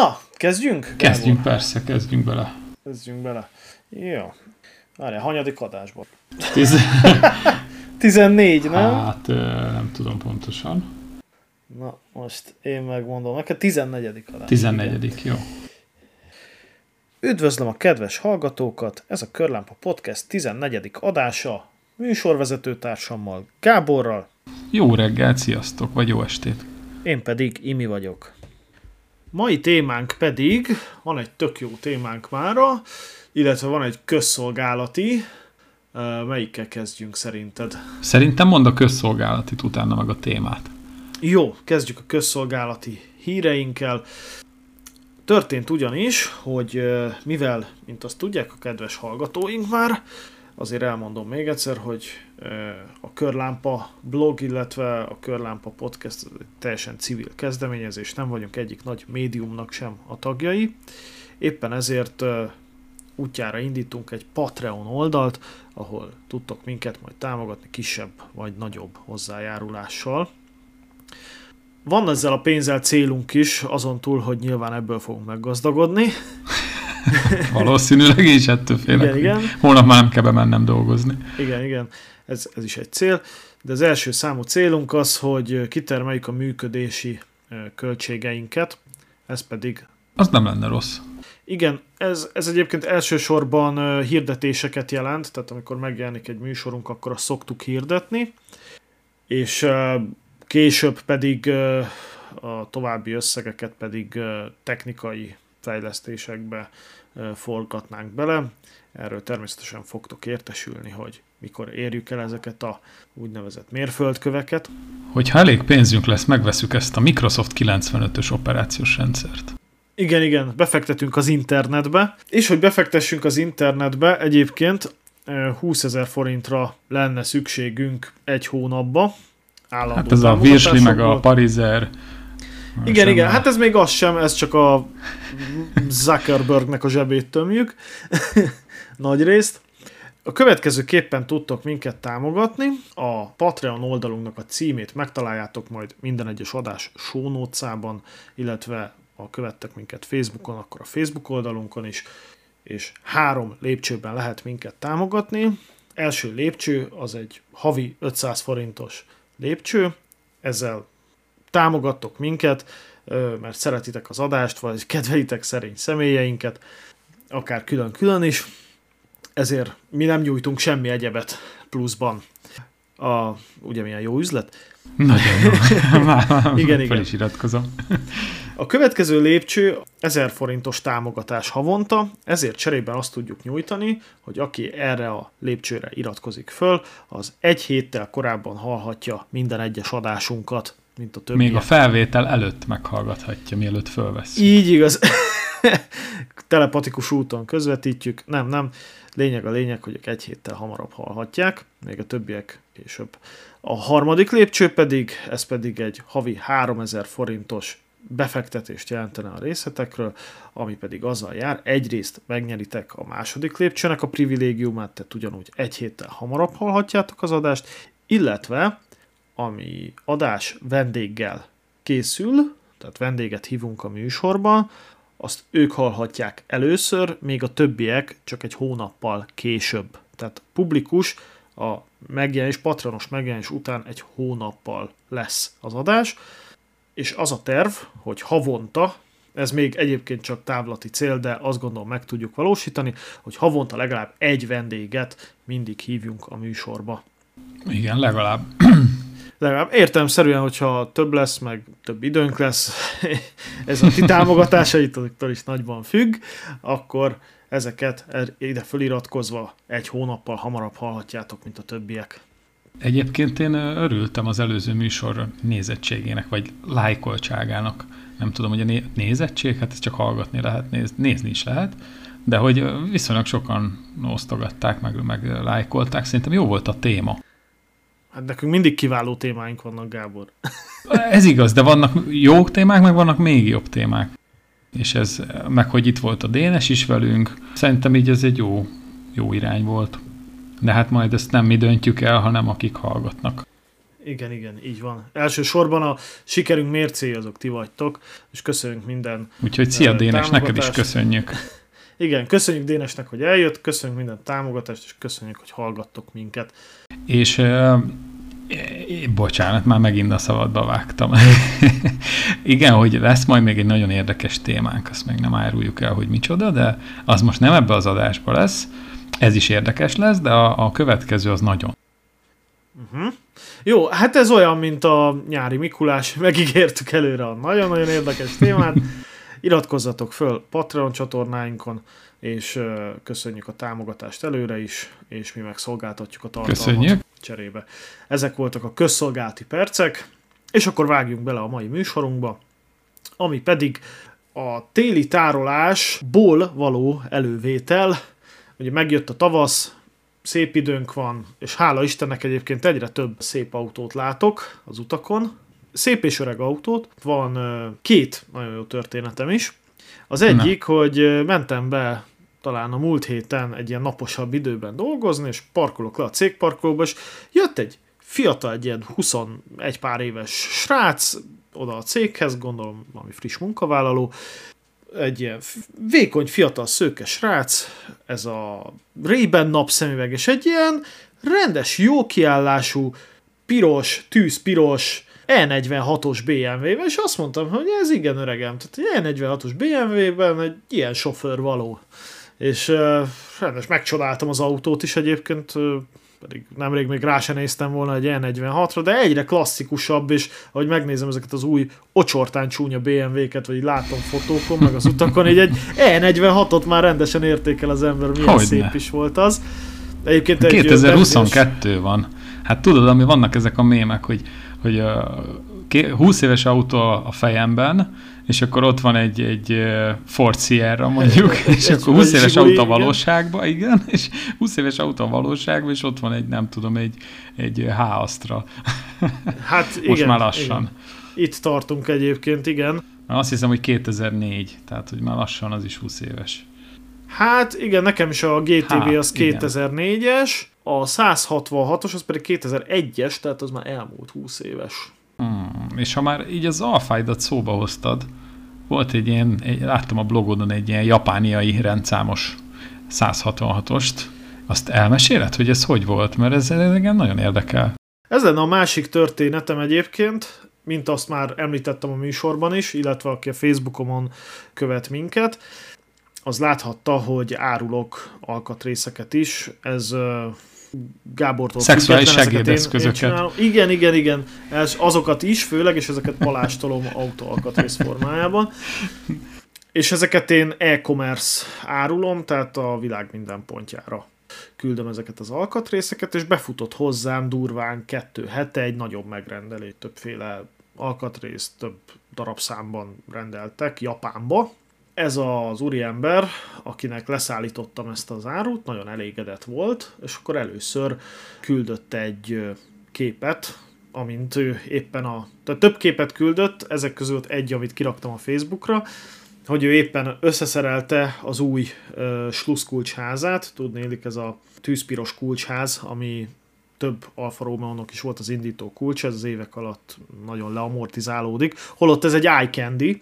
Na, kezdjünk? Kezdjünk, Gábor? persze, kezdjünk bele. Kezdjünk bele. Jó. Várjál, hanyadik adásban? Tiz... 14, nem? Hát nem tudom pontosan. Na, most én megmondom neked, 14. adás. 14. Igen. jó. Üdvözlöm a kedves hallgatókat, ez a Körlámpa Podcast 14. adása, műsorvezető társammal, Gáborral. Jó reggelt, sziasztok, vagy jó estét. Én pedig Imi vagyok. Mai témánk pedig, van egy tök jó témánk mára, illetve van egy közszolgálati, melyikkel kezdjünk szerinted? Szerintem mond a közszolgálatit, utána meg a témát. Jó, kezdjük a közszolgálati híreinkkel. Történt ugyanis, hogy mivel, mint azt tudják a kedves hallgatóink már, azért elmondom még egyszer, hogy a Körlámpa blog, illetve a Körlámpa podcast teljesen civil kezdeményezés, nem vagyunk egyik nagy médiumnak sem a tagjai. Éppen ezért útjára indítunk egy Patreon oldalt, ahol tudtok minket majd támogatni kisebb vagy nagyobb hozzájárulással. Van ezzel a pénzzel célunk is, azon túl, hogy nyilván ebből fogunk meggazdagodni. Valószínűleg is ettől félek. Igen, igen. Holnap már nem kell bemennem dolgozni. Igen, igen, ez, ez is egy cél. De az első számú célunk az, hogy kitermeljük a működési költségeinket, ez pedig... Az nem lenne rossz. Igen, ez, ez egyébként elsősorban hirdetéseket jelent, tehát amikor megjelenik egy műsorunk, akkor azt szoktuk hirdetni, és később pedig a további összegeket pedig technikai fejlesztésekbe forgatnánk bele. Erről természetesen fogtok értesülni, hogy mikor érjük el ezeket a úgynevezett mérföldköveket. Hogyha elég pénzünk lesz, megveszük ezt a Microsoft 95-ös operációs rendszert. Igen, igen, befektetünk az internetbe, és hogy befektessünk az internetbe, egyébként 20 ezer forintra lenne szükségünk egy hónapba. Hát ez a Virsli, meg a Parizer, igen, igen, hát ez még az sem, ez csak a Zuckerbergnek a zsebét tömjük, nagy részt. A következőképpen tudtok minket támogatni. A Patreon oldalunknak a címét megtaláljátok majd minden egyes adás show illetve ha követtek minket Facebookon, akkor a Facebook oldalunkon is, és három lépcsőben lehet minket támogatni. Első lépcső az egy havi 500 forintos lépcső, ezzel támogattok minket, mert szeretitek az adást, vagy kedvelitek szerény személyeinket, akár külön-külön is, ezért mi nem nyújtunk semmi egyebet pluszban. A, ugye milyen jó üzlet? Nagyon jó. igen, igen. is iratkozom. A következő lépcső 1000 forintos támogatás havonta, ezért cserében azt tudjuk nyújtani, hogy aki erre a lépcsőre iratkozik föl, az egy héttel korábban hallhatja minden egyes adásunkat mint a többi. Még a felvétel előtt meghallgathatja, mielőtt fölvesz. Így igaz. Telepatikus úton közvetítjük. Nem, nem. Lényeg a lényeg, hogy egy héttel hamarabb hallhatják, még a többiek később. A harmadik lépcső pedig, ez pedig egy havi 3000 forintos befektetést jelentene a részletekről, ami pedig azzal jár, egyrészt megnyeritek a második lépcsőnek a privilégiumát, tehát ugyanúgy egy héttel hamarabb hallhatjátok az adást, illetve ami adás vendéggel készül, tehát vendéget hívunk a műsorba, azt ők hallhatják először, még a többiek csak egy hónappal később. Tehát publikus a megjelenés, patronos megjelenés után egy hónappal lesz az adás, és az a terv, hogy havonta, ez még egyébként csak távlati cél, de azt gondolom meg tudjuk valósítani, hogy havonta legalább egy vendéget mindig hívjunk a műsorba. Igen, legalább legalább értelmszerűen, hogyha több lesz, meg több időnk lesz, ez a ti támogatásaitól is nagyban függ, akkor ezeket er- ide föliratkozva egy hónappal hamarabb hallhatjátok, mint a többiek. Egyébként én örültem az előző műsor nézettségének, vagy lájkoltságának. Nem tudom, hogy a nézettség, hát ezt csak hallgatni lehet, néz, nézni is lehet, de hogy viszonylag sokan osztogatták, meg, meg lájkolták. Szerintem jó volt a téma. Hát nekünk mindig kiváló témáink vannak, Gábor. Ez igaz, de vannak jó témák, meg vannak még jobb témák. És ez, meg hogy itt volt a Dénes is velünk, szerintem így ez egy jó, jó irány volt. De hát majd ezt nem mi döntjük el, hanem akik hallgatnak. Igen, igen, így van. Elsősorban a sikerünk mércéje azok ti vagytok, és köszönjük minden Úgyhogy szia Dénes, neked is köszönjük. Igen, köszönjük Dénesnek, hogy eljött, köszönjük minden támogatást, és köszönjük, hogy hallgattok minket. És bocsánat, már megint a szabadba vágtam. Igen, hogy lesz majd még egy nagyon érdekes témánk, azt meg nem áruljuk el, hogy micsoda, de az most nem ebbe az adásba lesz, ez is érdekes lesz, de a, a következő az nagyon. Uh-huh. Jó, hát ez olyan, mint a nyári Mikulás, megígértük előre a nagyon-nagyon érdekes témát. Iratkozzatok föl Patreon csatornáinkon, és köszönjük a támogatást előre is, és mi megszolgáltatjuk a tartalmat köszönjük. cserébe. Ezek voltak a közszolgálati percek, és akkor vágjunk bele a mai műsorunkba, ami pedig a téli tárolásból való elővétel. Ugye megjött a tavasz, szép időnk van, és hála Istennek egyébként egyre több szép autót látok az utakon. Szép és öreg autót. Van két nagyon jó történetem is. Az egyik, Na. hogy mentem be talán a múlt héten egy ilyen naposabb időben dolgozni, és parkolok le a cégparkolóba, és jött egy fiatal, egy ilyen 21 pár éves srác oda a céghez, gondolom valami friss munkavállaló, egy ilyen vékony, fiatal, szőke srác, ez a Ray-Ban napszemüveg, és egy ilyen rendes, jó kiállású, piros, tűzpiros, E46-os BMW-vel, és azt mondtam, hogy ez igen öregem, tehát egy E46-os BMW-ben egy ilyen sofőr való. És uh, rendes, megcsodáltam az autót is egyébként, uh, pedig nemrég még rá se néztem volna egy E46-ra, de egyre klasszikusabb, és ahogy megnézem ezeket az új ocsortán csúnya BMW-ket, vagy látom fotókon, meg az utakon, így egy E46-ot már rendesen értékel az ember, milyen Hogyne. szép is volt az. Egyébként 2022 egy, van. Hát tudod, ami vannak ezek a mémek, hogy, hogy a 20 éves autó a fejemben, és akkor ott van egy, egy Ford Sierra mondjuk, és akkor 20 éves autó valóságban, igen, és 20 éves autó valóságban, és ott van egy, nem tudom, egy, egy H-Astra. Hát Most igen, már lassan. Igen. Itt tartunk egyébként, igen. Azt hiszem, hogy 2004, tehát hogy már lassan az is 20 éves. Hát igen, nekem is a GTV Há, az 2004-es, a 166-os az pedig 2001-es, tehát az már elmúlt 20 éves. Hmm, és ha már így az alfájdat szóba hoztad, volt egy ilyen, egy, láttam a blogodon egy ilyen japániai rendszámos 166-ost, azt elmeséled, hogy ez hogy volt? Mert ez engem nagyon érdekel. Ez lenne a másik történetem egyébként, mint azt már említettem a műsorban is, illetve aki a Facebookomon követ minket, az láthatta, hogy árulok alkatrészeket is. Ez Gábortól Szexuális segédeszközöket. igen, igen, igen. Ez, azokat is, főleg, és ezeket palástolom autóalkatrész formájában. És ezeket én e-commerce árulom, tehát a világ minden pontjára küldöm ezeket az alkatrészeket, és befutott hozzám durván kettő hete egy nagyobb megrendelés, többféle alkatrész, több darabszámban rendeltek Japánba, ez az úriember, akinek leszállítottam ezt az árut, nagyon elégedett volt, és akkor először küldött egy képet, amint ő éppen a... Tehát több képet küldött, ezek között egy, amit kiraktam a Facebookra, hogy ő éppen összeszerelte az új uh, slusszkulcsházát, tudnélik ez a tűzpiros kulcsház, ami több Alfa romeo is volt az indító kulcs, ez az évek alatt nagyon leamortizálódik, holott ez egy eye candy,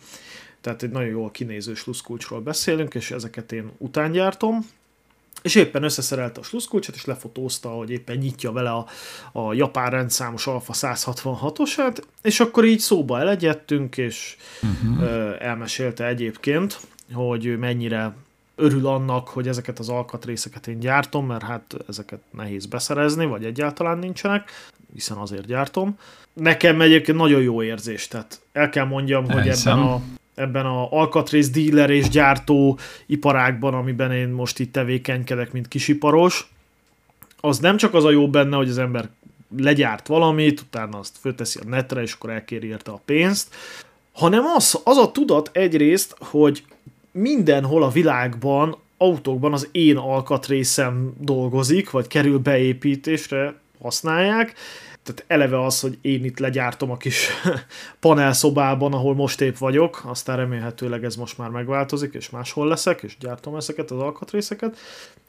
tehát egy nagyon jól kinéző sluszkulcsról beszélünk, és ezeket én utángyártom, és éppen összeszerelte a sluszkulcsot, és lefotózta, hogy éppen nyitja vele a, a japán rendszámos Alfa 166-osát, és akkor így szóba elegyedtünk, és uh-huh. ö, elmesélte egyébként, hogy ő mennyire örül annak, hogy ezeket az alkatrészeket én gyártom, mert hát ezeket nehéz beszerezni, vagy egyáltalán nincsenek, hiszen azért gyártom. Nekem egyébként nagyon jó érzés, tehát el kell mondjam, hogy ebben a ebben a alkatrész díler és gyártó iparágban, amiben én most itt tevékenykedek, mint kisiparos, az nem csak az a jó benne, hogy az ember legyárt valamit, utána azt fölteszi a netre, és akkor elkéri érte a pénzt, hanem az, az a tudat egyrészt, hogy mindenhol a világban autókban az én alkatrészem dolgozik, vagy kerül beépítésre, használják, tehát eleve az, hogy én itt legyártom a kis panelszobában, ahol most épp vagyok, aztán remélhetőleg ez most már megváltozik, és máshol leszek, és gyártom ezeket az alkatrészeket,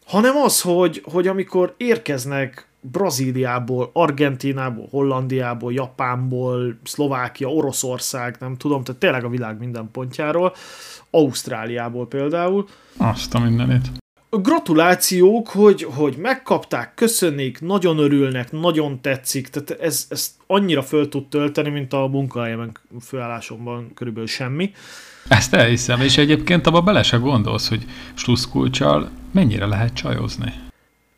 hanem az, hogy, hogy amikor érkeznek Brazíliából, Argentinából, Hollandiából, Japánból, Szlovákia, Oroszország, nem tudom, tehát tényleg a világ minden pontjáról, Ausztráliából például. Azt a mindenét. Gratulációk, hogy, hogy megkapták, köszönnék, nagyon örülnek, nagyon tetszik, tehát ez, ez annyira föl tud tölteni, mint a munkahelyemen főállásomban körülbelül semmi. Ezt elhiszem, és egyébként abba bele se gondolsz, hogy sluszkulcsal mennyire lehet csajozni.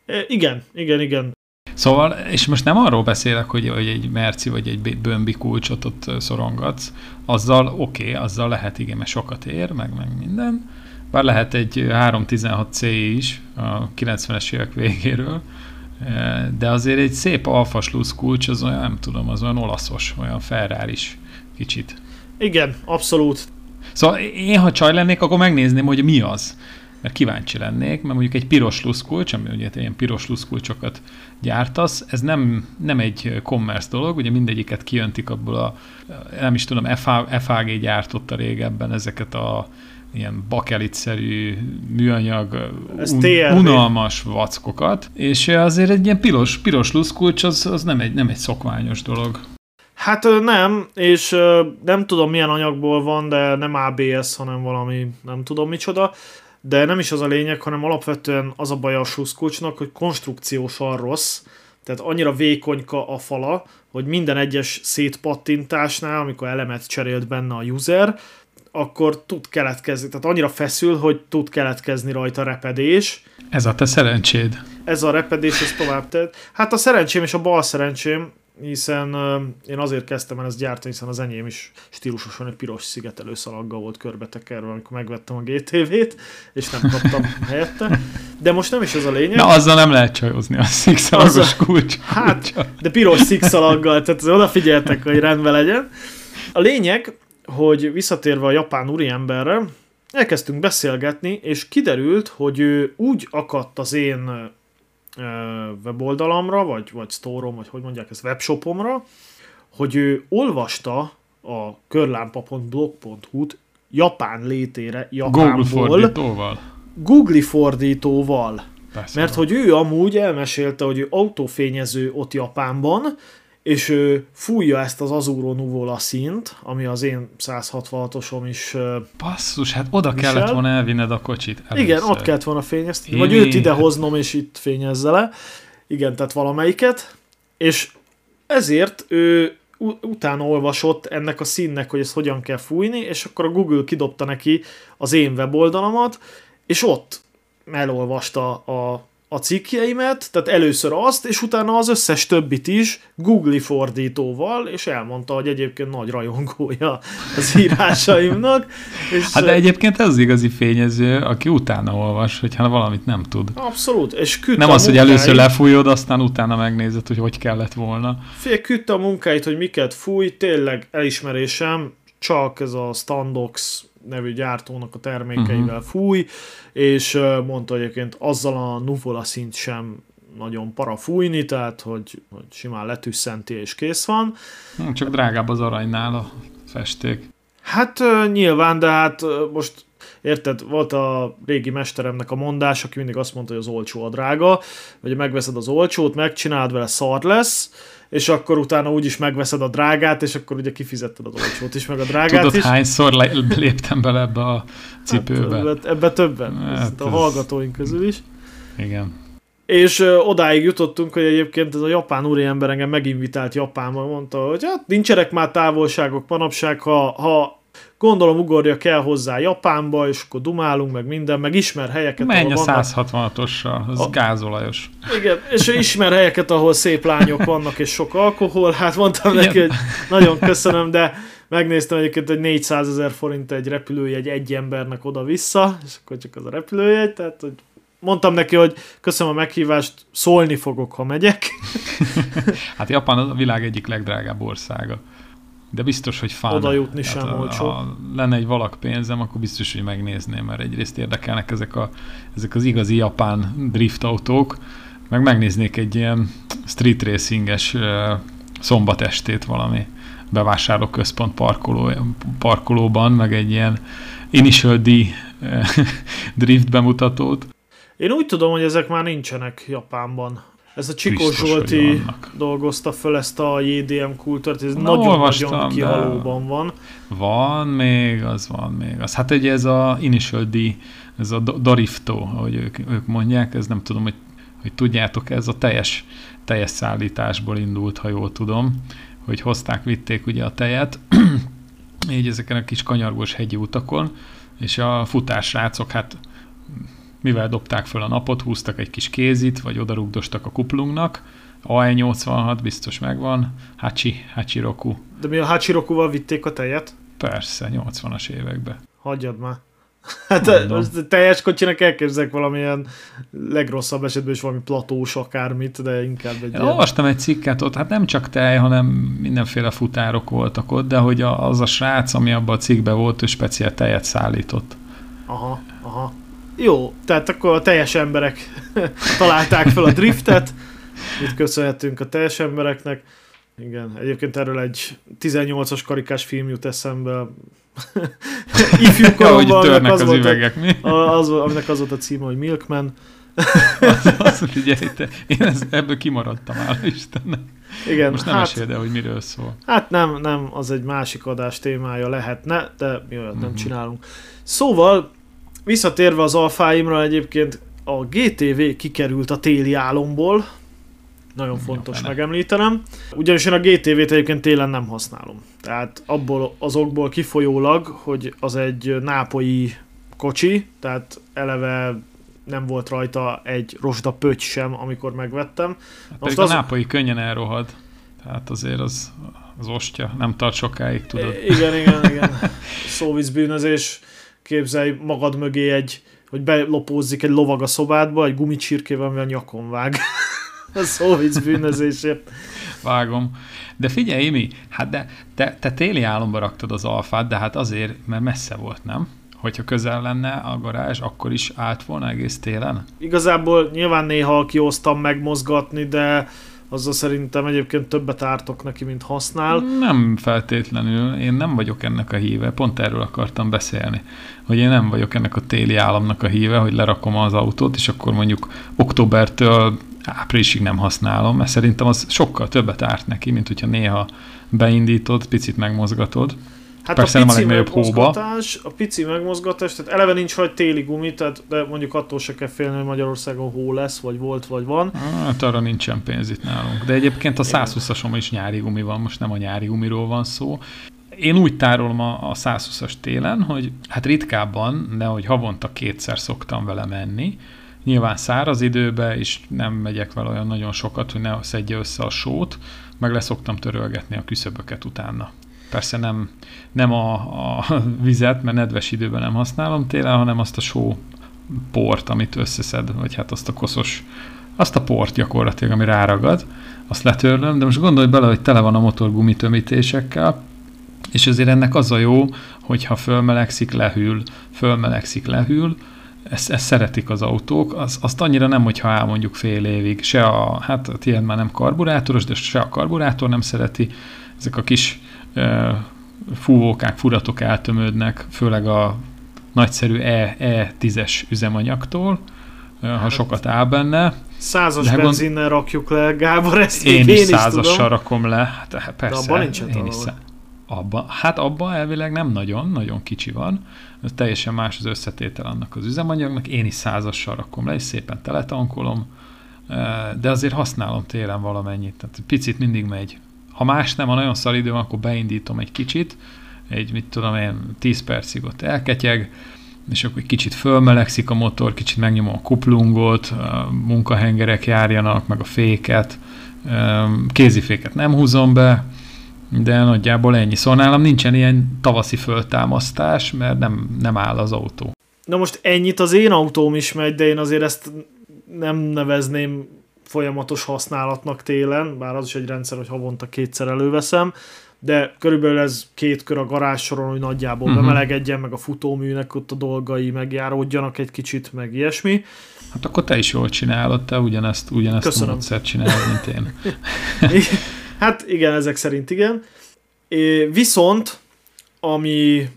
E, igen, igen, igen. Szóval, és most nem arról beszélek, hogy, hogy egy merci vagy egy bömbi kulcsot ott szorongatsz, azzal oké, okay, azzal lehet igen, mert sokat ér, meg, meg minden, bár lehet egy 316C is a 90-es évek végéről, de azért egy szép alfa kulcs, az olyan, nem tudom, az olyan olaszos, olyan ferrari is kicsit. Igen, abszolút. Szóval én, ha csaj lennék, akkor megnézném, hogy mi az. Mert kíváncsi lennék, mert mondjuk egy piros luszkulcs, ami ugye ilyen piros luszkulcsokat gyártasz, ez nem, nem egy commerce dolog, ugye mindegyiket kijöntik abból a, nem is tudom, FAG gyártotta régebben ezeket a ilyen bakelitszerű műanyag un, unalmas vackokat, és azért egy ilyen piros, piros luszkulcs az, az nem, egy, nem egy szokványos dolog. Hát nem, és nem tudom milyen anyagból van, de nem ABS, hanem valami nem tudom micsoda, de nem is az a lényeg, hanem alapvetően az a baj a sluszkulcsnak, hogy konstrukciósan rossz, tehát annyira vékonyka a fala, hogy minden egyes szétpattintásnál, amikor elemet cserélt benne a user, akkor tud keletkezni, tehát annyira feszül, hogy tud keletkezni rajta repedés. Ez a te szerencséd. Ez a repedés, ez tovább tett. Hát a szerencsém és a bal szerencsém, hiszen uh, én azért kezdtem el ezt gyártani, hiszen az enyém is stílusosan egy piros szigetelő szalaggal volt körbetekerve, amikor megvettem a GTV-t, és nem kaptam helyette. De most nem is ez a lényeg. Na, azzal nem lehet csajozni a szikszalagos kulcs. Hát, de piros szikszalaggal, tehát odafigyeltek, hogy rendben legyen. A lényeg, hogy visszatérve a japán úriemberre, elkezdtünk beszélgetni, és kiderült, hogy ő úgy akadt az én weboldalamra, vagy, vagy store vagy hogy mondják ezt, webshopomra, hogy ő olvasta a körlámpa.blog.hu-t japán létére, Japánból. Google fordítóval. Google fordítóval. Persze. Mert hogy ő amúgy elmesélte, hogy ő autófényező ott Japánban, és ő fújja ezt az Azuro Nuvola szint, ami az én 166-osom is Passzus, hát oda visel. kellett volna elvinned a kocsit először. Igen, ott kellett volna fényeztetni, vagy őt ide hoznom, és itt fényezze le. Igen, tehát valamelyiket. És ezért ő utána olvasott ennek a színnek, hogy ezt hogyan kell fújni, és akkor a Google kidobta neki az én weboldalamat, és ott elolvasta a a cikkjeimet, tehát először azt, és utána az összes többit is Google fordítóval, és elmondta, hogy egyébként nagy rajongója az írásaimnak. És hát de egyébként ez az igazi fényező, aki utána olvas, hogyha valamit nem tud. Abszolút, és Nem az, hogy először lefújod, aztán utána megnézed, hogy hogy kellett volna. Fél küldte a munkáit, hogy miket fúj, tényleg elismerésem, csak ez a Standox nevű gyártónak a termékeivel uh-huh. fúj, és mondta egyébként azzal a nuvola szint sem nagyon para fújni, tehát hogy, hogy simán letüsszenti és kész van. Hm, csak drágább az aranynál a festék. Hát nyilván, de hát most Érted? Volt a régi mesteremnek a mondás, aki mindig azt mondta, hogy az olcsó a drága, hogy megveszed az olcsót, megcsinálod vele szar lesz, és akkor utána úgyis megveszed a drágát, és akkor ugye kifizetted az olcsót is, meg a drágát Tudod, is. hányszor léptem bele ebbe a cipőbe? Hát, ebbe, ebbe többen, hát, a hallgatóink közül is. Igen. És ö, odáig jutottunk, hogy egyébként ez a japán úriember engem meginvitált Japánba, mondta, hogy hát nincsenek már távolságok manapság, ha, ha Gondolom ugorja kell hozzá Japánba, és akkor dumálunk, meg minden, meg ismer helyeket. Menj a 166-ossal, az a... gázolajos. Igen, és ismer helyeket, ahol szép lányok vannak, és sok alkohol. Hát mondtam neki, hogy nagyon köszönöm, de megnéztem egyébként, hogy 400 ezer forint egy repülőjegy egy embernek oda-vissza, és akkor csak az a repülőjegy, tehát hogy mondtam neki, hogy köszönöm a meghívást, szólni fogok, ha megyek. hát Japán a világ egyik legdrágább országa de biztos, hogy fán. Oda jutni hát, sem olcsó. Ha lenne egy valak pénzem, akkor biztos, hogy megnézném, mert egyrészt érdekelnek ezek, a, ezek az igazi japán drift autók, meg megnéznék egy ilyen street racinges uh, szombatestét valami bevásárlóközpont parkoló, parkolóban, meg egy ilyen Initial D drift bemutatót. Én úgy tudom, hogy ezek már nincsenek Japánban. Ez a Csikó Zsolti dolgozta föl ezt a JDM kultúrt, ez nagyon-nagyon kihalóban van. Van még, az van még. Az, hát ugye ez a Initial D, ez a Darifto, ahogy ők, ők mondják, ez nem tudom, hogy, hogy tudjátok, ez a teljes, teljes szállításból indult, ha jól tudom, hogy hozták, vitték ugye a tejet, így ezeken a kis kanyargós hegyi utakon, és a futásrácok, hát mivel dobták föl a napot, húztak egy kis kézit, vagy odarugdostak a kuplungnak, AE86 biztos megvan, Hachi, Hachiroku. De mi a Hachirokuval vitték a tejet? Persze, 80-as években. Hagyjad már. Hát most teljes kocsinak elképzelek valamilyen legrosszabb esetben is valami platós akármit, de inkább egy Én olvastam egy cikket ott, hát nem csak tej, hanem mindenféle futárok voltak ott, de hogy az a srác, ami abban a cikkben volt, ő speciál tejet szállított. Aha. Jó, tehát akkor a teljes emberek találták fel a driftet, itt köszönhetünk a teljes embereknek. Igen, egyébként erről egy 18-as karikás film jut eszembe, ifjú koromban, ja, az, az, üvegek, mi? Az, aminek az volt a címe, hogy Milkman. az, az, figyelj, te, én ez, ebből kimaradtam, áll Istennek. Igen, Most nem hát, esél, de hogy miről szól. Hát nem, nem, az egy másik adás témája lehetne, de mi olyat uh-huh. nem mhm. csinálunk. Szóval, visszatérve az alfáimra egyébként, a GTV kikerült a téli álomból, nagyon fontos Jó, megemlítenem. Ugyanis én a GTV-t egyébként télen nem használom. Tehát abból azokból kifolyólag, hogy az egy nápolyi kocsi, tehát eleve nem volt rajta egy rosda pöty sem, amikor megvettem. Hát Most az... a nápolyi könnyen elrohad. Tehát azért az, az ostya nem tart sokáig, tudod. Igen, igen, igen. Szóvízbűnözés. Képzelj magad mögé egy, hogy belopózzik egy lovag a szobádba, egy gumicsirkével, ami a nyakon vág. a szóvic bűnözésért. Vágom. De figyelj, mi? hát de te, te téli álomba raktad az alfát, de hát azért, mert messze volt, nem? Hogyha közel lenne a garázs, akkor is állt volna egész télen? Igazából nyilván néha kihoztam megmozgatni, de azzal szerintem egyébként többet ártok neki, mint használ. Nem feltétlenül, én nem vagyok ennek a híve, pont erről akartam beszélni, hogy én nem vagyok ennek a téli államnak a híve, hogy lerakom az autót, és akkor mondjuk októbertől áprilisig nem használom, mert szerintem az sokkal többet árt neki, mint hogyha néha beindítod, picit megmozgatod. Hát Persze a pici megmozgatás, hóba. a pici megmozgatás, tehát eleve nincs rajta téli gumi, tehát, de mondjuk attól se kell félni, hogy Magyarországon hó lesz, vagy volt, vagy van. Hát arra nincsen pénz itt nálunk. De egyébként a 120-asom is nyári gumi van, most nem a nyári gumiról van szó. Én úgy tárolom a, a 120-as télen, hogy hát ritkábban, de hogy havonta kétszer szoktam vele menni, Nyilván száraz időben is nem megyek vele olyan nagyon sokat, hogy ne szedje össze a sót, meg leszoktam törölgetni a küszöböket utána. Persze nem, nem a, a vizet, mert nedves időben nem használom télen, hanem azt a só port, amit összeszed, vagy hát azt a koszos, azt a port gyakorlatilag, ami ráragad, azt letörlöm, de most gondolj bele, hogy tele van a motor gumitömítésekkel, és azért ennek az a jó, hogyha fölmelegszik, lehűl, fölmelegszik, lehűl, ezt, ezt szeretik az autók, az, azt annyira nem, hogyha áll mondjuk fél évig. Se a, hát a tiéd már nem karburátoros, de se a karburátor nem szereti. Ezek a kis fúvókák, furatok eltömődnek, főleg a nagyszerű E, E10-es üzemanyagtól, ha hát, sokat áll benne. Százas de benzinnel gond... rakjuk le, Gábor, ezt én, én is százassal rakom le. Hát, persze, de abban én is szá... abba, Hát abban elvileg nem nagyon, nagyon kicsi van ez teljesen más az összetétel annak az üzemanyagnak, én is százassal rakom le, és szépen teletankolom, de azért használom télen valamennyit, tehát picit mindig megy. Ha más nem, ha nagyon szar idő van, akkor beindítom egy kicsit, egy, mit tudom én, 10 percig ott elketyeg, és akkor egy kicsit fölmelegszik a motor, kicsit megnyomom a kuplungot, a munkahengerek járjanak, meg a féket, kéziféket nem húzom be, de nagyjából ennyi. Szóval nálam nincsen ilyen tavaszi föltámasztás, mert nem, nem áll az autó. Na most ennyit az én autóm is megy, de én azért ezt nem nevezném folyamatos használatnak télen, bár az is egy rendszer, hogy havonta kétszer előveszem, de körülbelül ez két kör a garázs soron, hogy nagyjából uh-huh. bemelegedjen, meg a futóműnek ott a dolgai megjáródjanak egy kicsit, meg ilyesmi. Hát akkor te is jól csinálod, te ugyanezt, ugyanezt Köszönöm. a módszert csinálod, mint én. Hát igen, ezek szerint igen. É, viszont, ami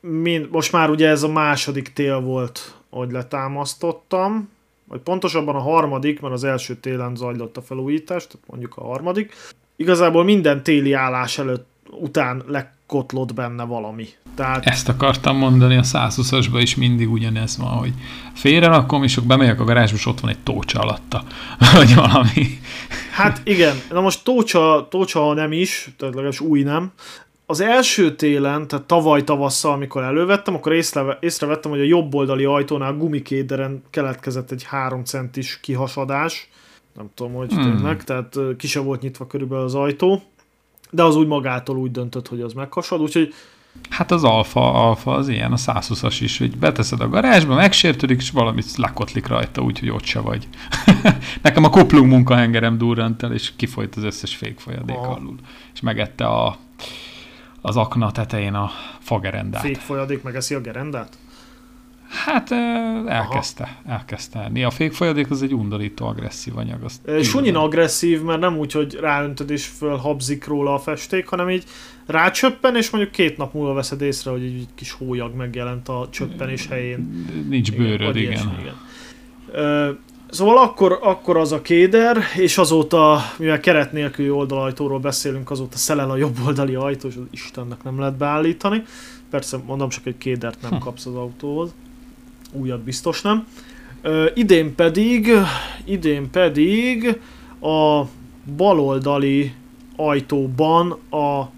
mind, most már ugye ez a második tél volt, hogy letámasztottam, vagy pontosabban a harmadik, mert az első télen zajlott a felújítás, tehát mondjuk a harmadik. Igazából minden téli állás előtt után lekotlott benne valami. Tehát... Ezt akartam mondani, a 120-asban is mindig ugyanez van, hogy félre rakom, és akkor bemegyek a garázsba, és ott van egy tócsa alatta, vagy valami. Hát igen, na most tócsa, tócsa nem is, tehát legalábbis új nem, az első télen, tehát tavaly tavasszal, amikor elővettem, akkor észre, észrevettem, hogy a jobb oldali ajtónál gumikéderen keletkezett egy 3 centis kihasadás. Nem tudom, hogy hmm. tényleg, tehát ki se volt nyitva körülbelül az ajtó. De az úgy magától úgy döntött, hogy az meghasad, úgyhogy Hát az alfa, alfa az ilyen, a 120-as is, hogy beteszed a garázsba, megsértődik, és valamit lakotlik rajta, úgyhogy ott se vagy. Nekem a kuplung munkahengerem durrant el, és kifolyt az összes fékfolyadék alul. És megette a az akna tetején a fagerendát. Fékfolyadék megeszi a gerendát? Hát elkezdte, Aha. elkezdte enni. A fékfolyadék az egy undorító agresszív anyag. Sunyin agresszív, mert nem úgy, hogy ráöntöd és fölhabzik róla a festék, hanem így rácsöppen, és mondjuk két nap múlva veszed észre, hogy egy kis hólyag megjelent a csöppenés helyén. Nincs bőröd, igen. igen. igen. Szóval akkor, akkor az a kéder, és azóta, mivel keret nélküli oldalajtóról beszélünk, azóta szelel a jobb oldali ajtó, és az Istennek nem lehet beállítani. Persze mondom, csak egy kédert nem hm. kapsz az autóhoz. Újat biztos nem. Ö, idén pedig, idén pedig a baloldali ajtóban a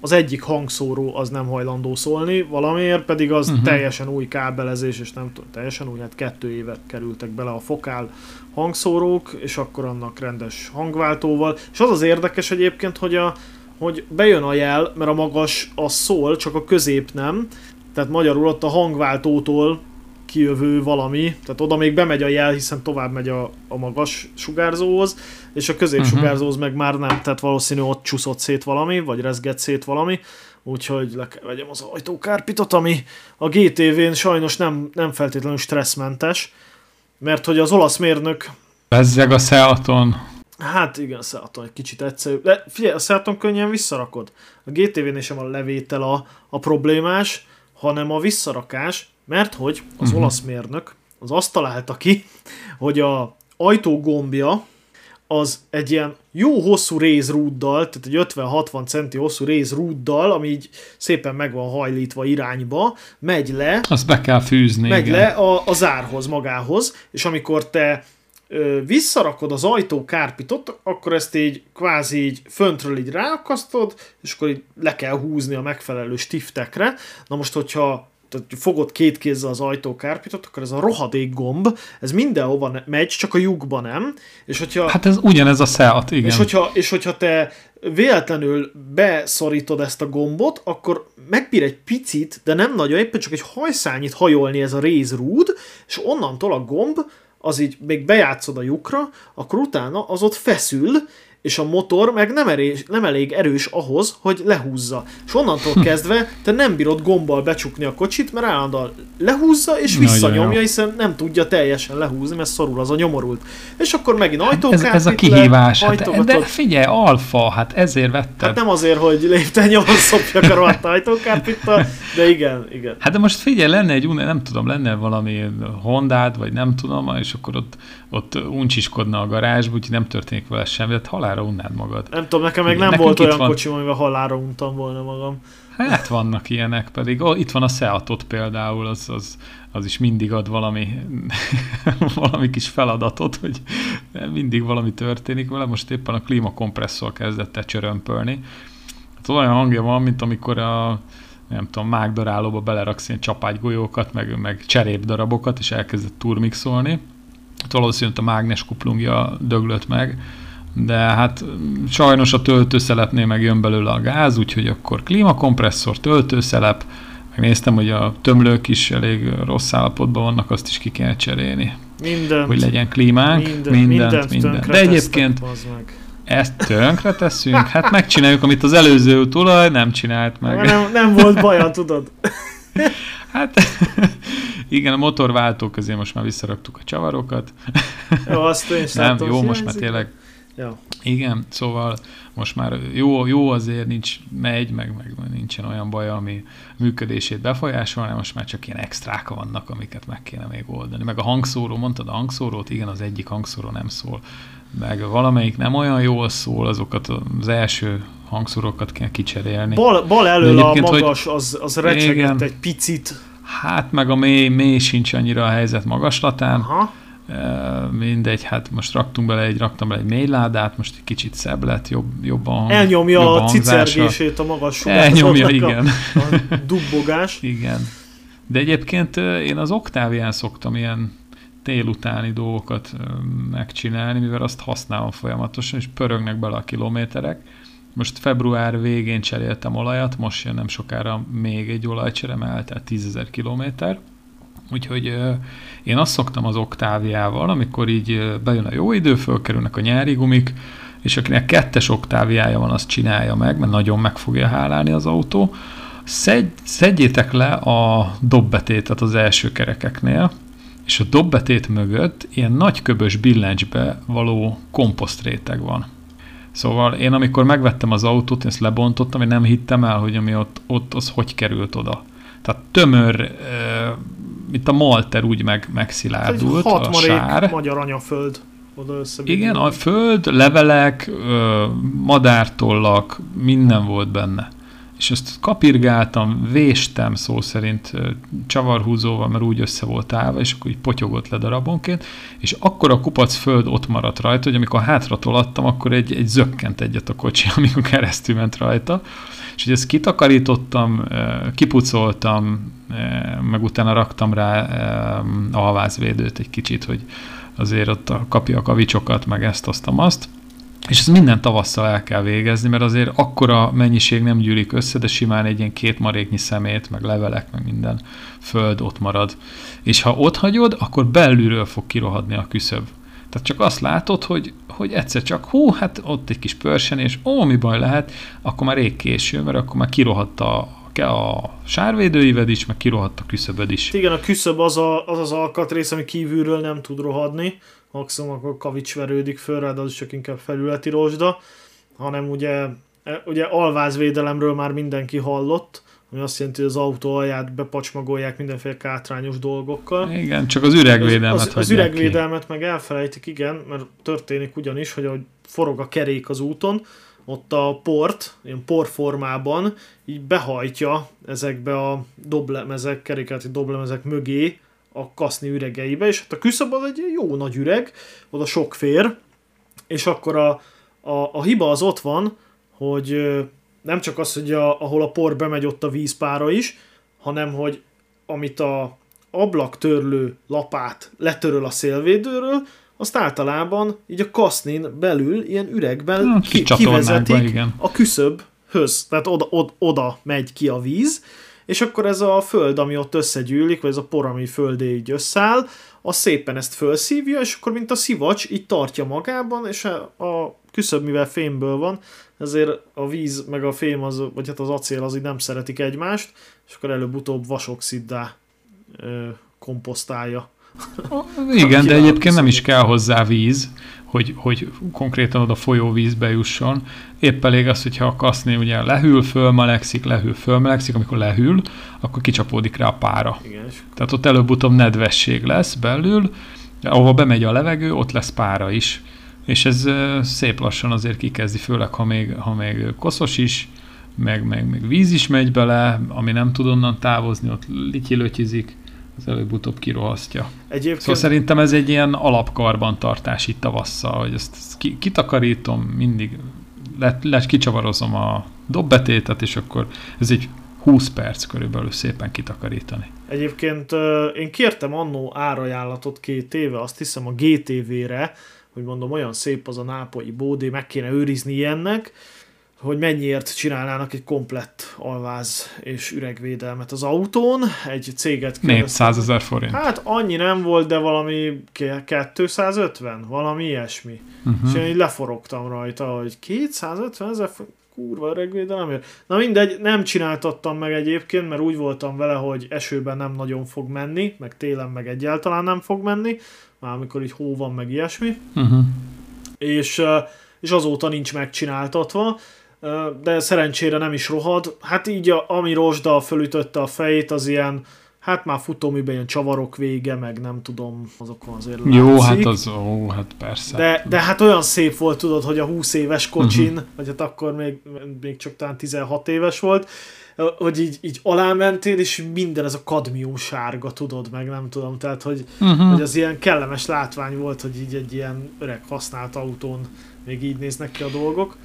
az egyik hangszóró az nem hajlandó szólni, valamiért pedig az uh-huh. teljesen új kábelezés, és nem tudom, teljesen új, hát kettő éve kerültek bele a fokál hangszórók, és akkor annak rendes hangváltóval. És az az érdekes egyébként, hogy, a, hogy bejön a jel, mert a magas az szól, csak a közép nem, tehát magyarul ott a hangváltótól kijövő valami, tehát oda még bemegy a jel, hiszen tovább megy a, a magas sugárzóhoz, és a középsugárzóhoz uh-huh. meg már nem, tehát valószínű ott csúszott szét valami, vagy rezgett szét valami, úgyhogy le kell vegyem az ajtókárpitot, ami a GTV-n sajnos nem, nem feltétlenül stresszmentes, mert hogy az olasz mérnök... Bezzeg a Seaton. Hát igen, a Seaton egy kicsit egyszerűbb. De figyelj, a Seaton könnyen visszarakod. A GTV-nél sem a levétel a, a problémás, hanem a visszarakás, mert hogy az uh-huh. olasz mérnök az azt találta ki, hogy a ajtó gombja az egy ilyen jó hosszú rézrúddal, tehát egy 50-60 centi hosszú rézrúddal, ami így szépen meg van hajlítva irányba, megy le. Azt be kell fűzni. Megy igen. le a, a zárhoz magához, és amikor te ö, visszarakod az ajtó kárpitot, akkor ezt így kvázi így föntről így ráakasztod, és akkor így le kell húzni a megfelelő stiftekre. Na most, hogyha tehát fogod két kézzel az ajtókárpitot, akkor ez a rohadék gomb, ez mindenhova megy, csak a lyukba nem. És hogyha, hát ez ugyanez a Seat, igen. És hogyha, és hogyha te véletlenül beszorítod ezt a gombot, akkor megbír egy picit, de nem nagyon, éppen csak egy hajszányit hajolni ez a rézrúd, és onnantól a gomb, az így még bejátszod a lyukra, akkor utána az ott feszül, és a motor meg nem, erős, nem elég erős ahhoz, hogy lehúzza. És onnantól kezdve te nem bírod gombbal becsukni a kocsit, mert állandóan lehúzza és visszanyomja, hiszen nem tudja teljesen lehúzni, mert szorul az a nyomorult. És akkor megint ajtókárpit hát ez, ez a kihívás. Le, hát, de figyelj, alfa, hát ezért vetted. Hát nem azért, hogy lépten nyomon szopjak a rohadt ajtókárpittal, de igen, igen. Hát de most figyelj, lenne egy, nem tudom, lenne valami Hondád, vagy nem tudom, és akkor ott, ott uncsiskodna a garázsba, úgyhogy nem történik vele semmi, hát halál halára unnád magad. Nem tudom, nekem még nem volt olyan van... kocsim, amivel halára untam volna magam. Hát vannak ilyenek pedig. Oh, itt van a Seatot például, az, az, az is mindig ad valami, valami kis feladatot, hogy mindig valami történik vele. Most éppen a klímakompresszor kezdett el csörömpölni. Hát olyan hangja van, mint amikor a nem tudom, mágdarálóba beleraksz ilyen csapágygolyókat, meg, meg cserépdarabokat, és elkezdett turmixolni. Hát valószínűleg a mágnes kuplungja döglött meg, de hát sajnos a töltőszelepnél meg jön belőle a gáz, úgyhogy akkor klímakompresszor, töltőszelep, megnéztem, hogy a tömlők is elég rossz állapotban vannak, azt is ki kell cserélni. Mindent. Hogy legyen klímánk, mindent, mindent. mindent, mindent. De egyébként ezt tönkre teszünk, hát megcsináljuk, amit az előző tulaj nem csinált meg. Nem, nem volt baja, tudod. Hát igen, a motorváltó közé most már visszaraktuk a csavarokat. Jó, azt én Nem, jó, most már tényleg Ja. Igen, szóval most már jó, jó azért nincs, megy, meg, meg nincsen olyan baj, ami működését befolyásolja, most már csak ilyen extrák vannak, amiket meg kéne még oldani. Meg a hangszóró, mondtad a hangszórót, igen, az egyik hangszóró nem szól, meg valamelyik nem olyan jól szól, azokat az első hangszórókat kell kicserélni. Bal, bal elől a magas, hogy, az, az recsegett egy picit. Hát meg a mély, mély sincs annyira a helyzet magaslatán. Aha mindegy, hát most raktunk bele egy, raktam bele egy mélyládát, most egy kicsit szebb lett, jobb, jobban Elnyomja jobban a cicergését a magas sugárt. Elnyomja, igen. A, a dubbogás. igen. De egyébként én az Octavian szoktam ilyen délutáni dolgokat megcsinálni, mivel azt használom folyamatosan, és pörögnek bele a kilométerek. Most február végén cseréltem olajat, most jön nem sokára még egy olajcsere, mert eltelt 10.000 kilométer Úgyhogy én azt szoktam az oktáviával, amikor így bejön a jó idő, fölkerülnek a nyári gumik, és akinek kettes oktáviája van, azt csinálja meg, mert nagyon meg fogja hálálni az autó. Szedj, szedjétek le a dobbetétet az első kerekeknél, és a dobbetét mögött ilyen nagy köbös billencsbe való komposztréteg van. Szóval én amikor megvettem az autót, ezt lebontottam, én nem hittem el, hogy ami ott, ott az hogy került oda. Tehát tömör, mint a malter úgy meg, megszilárdult, a sár. magyar anyaföld oda Igen, a föld, levelek, madártollak, minden volt benne. És ezt kapirgáltam, véstem szó szerint csavarhúzóval, mert úgy össze volt állva, és akkor így potyogott le darabonként, és akkor a kupac föld ott maradt rajta, hogy amikor hátra tolattam, akkor egy, egy zökkent egyet a kocsi, amikor keresztül ment rajta, és hogy ezt kitakarítottam, kipucoltam, meg utána raktam rá alvázvédőt egy kicsit, hogy azért ott kapja a kavicsokat, meg ezt, azt, azt. És ezt minden tavasszal el kell végezni, mert azért akkora mennyiség nem gyűlik össze, de simán egy ilyen két maréknyi szemét, meg levelek, meg minden föld ott marad. És ha ott hagyod, akkor belülről fog kirohadni a küszöb. Tehát csak azt látod, hogy, hogy egyszer csak, hú, hát ott egy kis és ó, mi baj lehet, akkor már rég késő, mert akkor már kirohadt a, a sárvédőíved is, meg kirohadt a küszöböd is. Igen, a küszöb az, a, az az alkatrész, ami kívülről nem tud rohadni, maximum akkor kavics verődik föl rá, de az is csak inkább felületi rozsda, hanem ugye, e, ugye alvázvédelemről már mindenki hallott, ami azt jelenti, hogy az autó alját bepacsmagolják mindenféle kátrányos dolgokkal. Igen, csak az üregvédelmet Az, az, az üregvédelmet ki. meg elfelejtik, igen, mert történik ugyanis, hogy ahogy forog a kerék az úton, ott a port, ilyen porformában így behajtja ezekbe a doblemezek, kerékeleti doblemezek mögé a kaszni üregeibe, és hát a küszöb az egy jó nagy üreg, oda sok fér, és akkor a, a, a hiba az ott van, hogy nem csak az, hogy a, ahol a por bemegy, ott a vízpára is, hanem hogy amit a ablaktörlő lapát letöröl a szélvédőről, azt általában így a kasznin belül ilyen üregben hmm, ki, kivezetik igen. a küszöbhöz, tehát oda, oda, oda megy ki a víz, és akkor ez a föld, ami ott összegyűlik, vagy ez a por, ami földé így összeáll, az szépen ezt felszívja, és akkor mint a szivacs így tartja magában, és a, a küszöb, mivel fémből van, ezért a víz meg a fém, az, vagy hát az acél az így nem szeretik egymást, és akkor előbb-utóbb vasoxiddá ö, komposztálja. Igen, de egyébként nem is kell hozzá víz, hogy, hogy konkrétan oda folyóvízbe jusson. Épp elég az, hogyha a kaszni ugye lehűl, fölmelegszik, lehűl, fölmelegszik, amikor lehűl, akkor kicsapódik rá a pára. Igen. Tehát ott előbb-utóbb nedvesség lesz belül, ahova bemegy a levegő, ott lesz pára is és ez szép lassan azért kikezdi, főleg ha még, ha még koszos is, meg, meg, meg víz is megy bele, ami nem tud onnan távozni, ott lityilötyizik, az előbb-utóbb kirohasztja. Egyébként... Szóval szerintem ez egy ilyen alapkarbantartás itt tavasszal, hogy ezt, ezt kitakarítom, mindig le, le, kicsavarozom a dobbetétet, és akkor ez egy 20 perc körülbelül szépen kitakarítani. Egyébként én kértem annó árajánlatot két éve, azt hiszem a GTV-re, hogy mondom, olyan szép az a nápolyi bódé, meg kéne őrizni ilyennek, hogy mennyiért csinálnának egy komplett alváz és üregvédelmet az autón, egy céget kérdeztem. 400 ezer forint. Hát annyi nem volt, de valami 250, valami ilyesmi. Uh-huh. És én így leforogtam rajta, hogy 250 ezer kurva üregvédelemért. Na mindegy, nem csináltattam meg egyébként, mert úgy voltam vele, hogy esőben nem nagyon fog menni, meg télen meg egyáltalán nem fog menni, már amikor így hó van, meg ilyesmi. Uh-huh. És és azóta nincs megcsináltatva, de szerencsére nem is rohad. Hát így, a, ami Rosda fölütötte a fejét, az ilyen, hát már futóműben ilyen csavarok vége, meg nem tudom, azokon azért látszik. Jó, hát az, ó, hát persze. De, de hát olyan szép volt, tudod, hogy a 20 éves kocsin, uh-huh. vagy hát akkor még, még csak talán 16 éves volt, hogy így, így alámentél, és minden ez a kadmium sárga, tudod, meg nem tudom, tehát, hogy, uh-huh. hogy az ilyen kellemes látvány volt, hogy így egy ilyen öreg használt autón még így néznek ki a dolgok.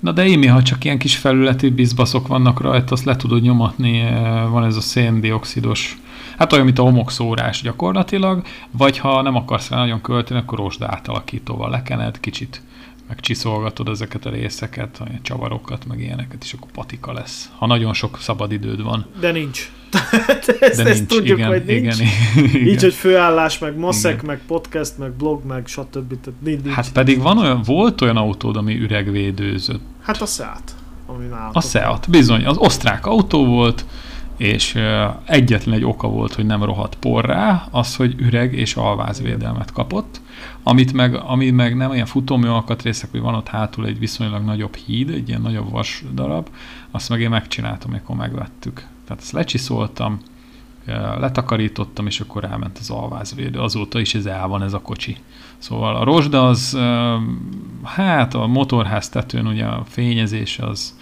Na de Émi, ha csak ilyen kis felületi bizbaszok vannak rajta, azt le tudod nyomatni, eh, van ez a széndiokszidos, hát olyan, mint a homokszórás gyakorlatilag, vagy ha nem akarsz rá nagyon költeni, akkor rosd átalakítóval lekened, kicsit megcsiszolgatod ezeket a részeket, a csavarokat, meg ilyeneket, és akkor patika lesz. Ha nagyon sok szabad időd van. De nincs. ezt, De ezt nincs, tudjuk, igen, hogy nincs. Igen, igen. Így, hogy főállás, meg maszek, igen. meg podcast, meg blog, meg stb. Tehát nincs, nincs, hát pedig van olyan, volt olyan autód, ami üregvédőzött. Hát a Seat. Ami a Seat, bizony. Az osztrák autó volt, és egyetlen egy oka volt, hogy nem rohadt porrá, az, hogy üreg és alvázvédelmet kapott, amit meg, ami meg nem olyan futómű alkatrészek, hogy van ott hátul egy viszonylag nagyobb híd, egy ilyen nagyobb vas darab, azt meg én megcsináltam, amikor megvettük. Tehát ezt lecsiszoltam, letakarítottam, és akkor elment az alvázvédő. Azóta is ez el van ez a kocsi. Szóval a rozsda az, hát a motorház tetőn ugye a fényezés az,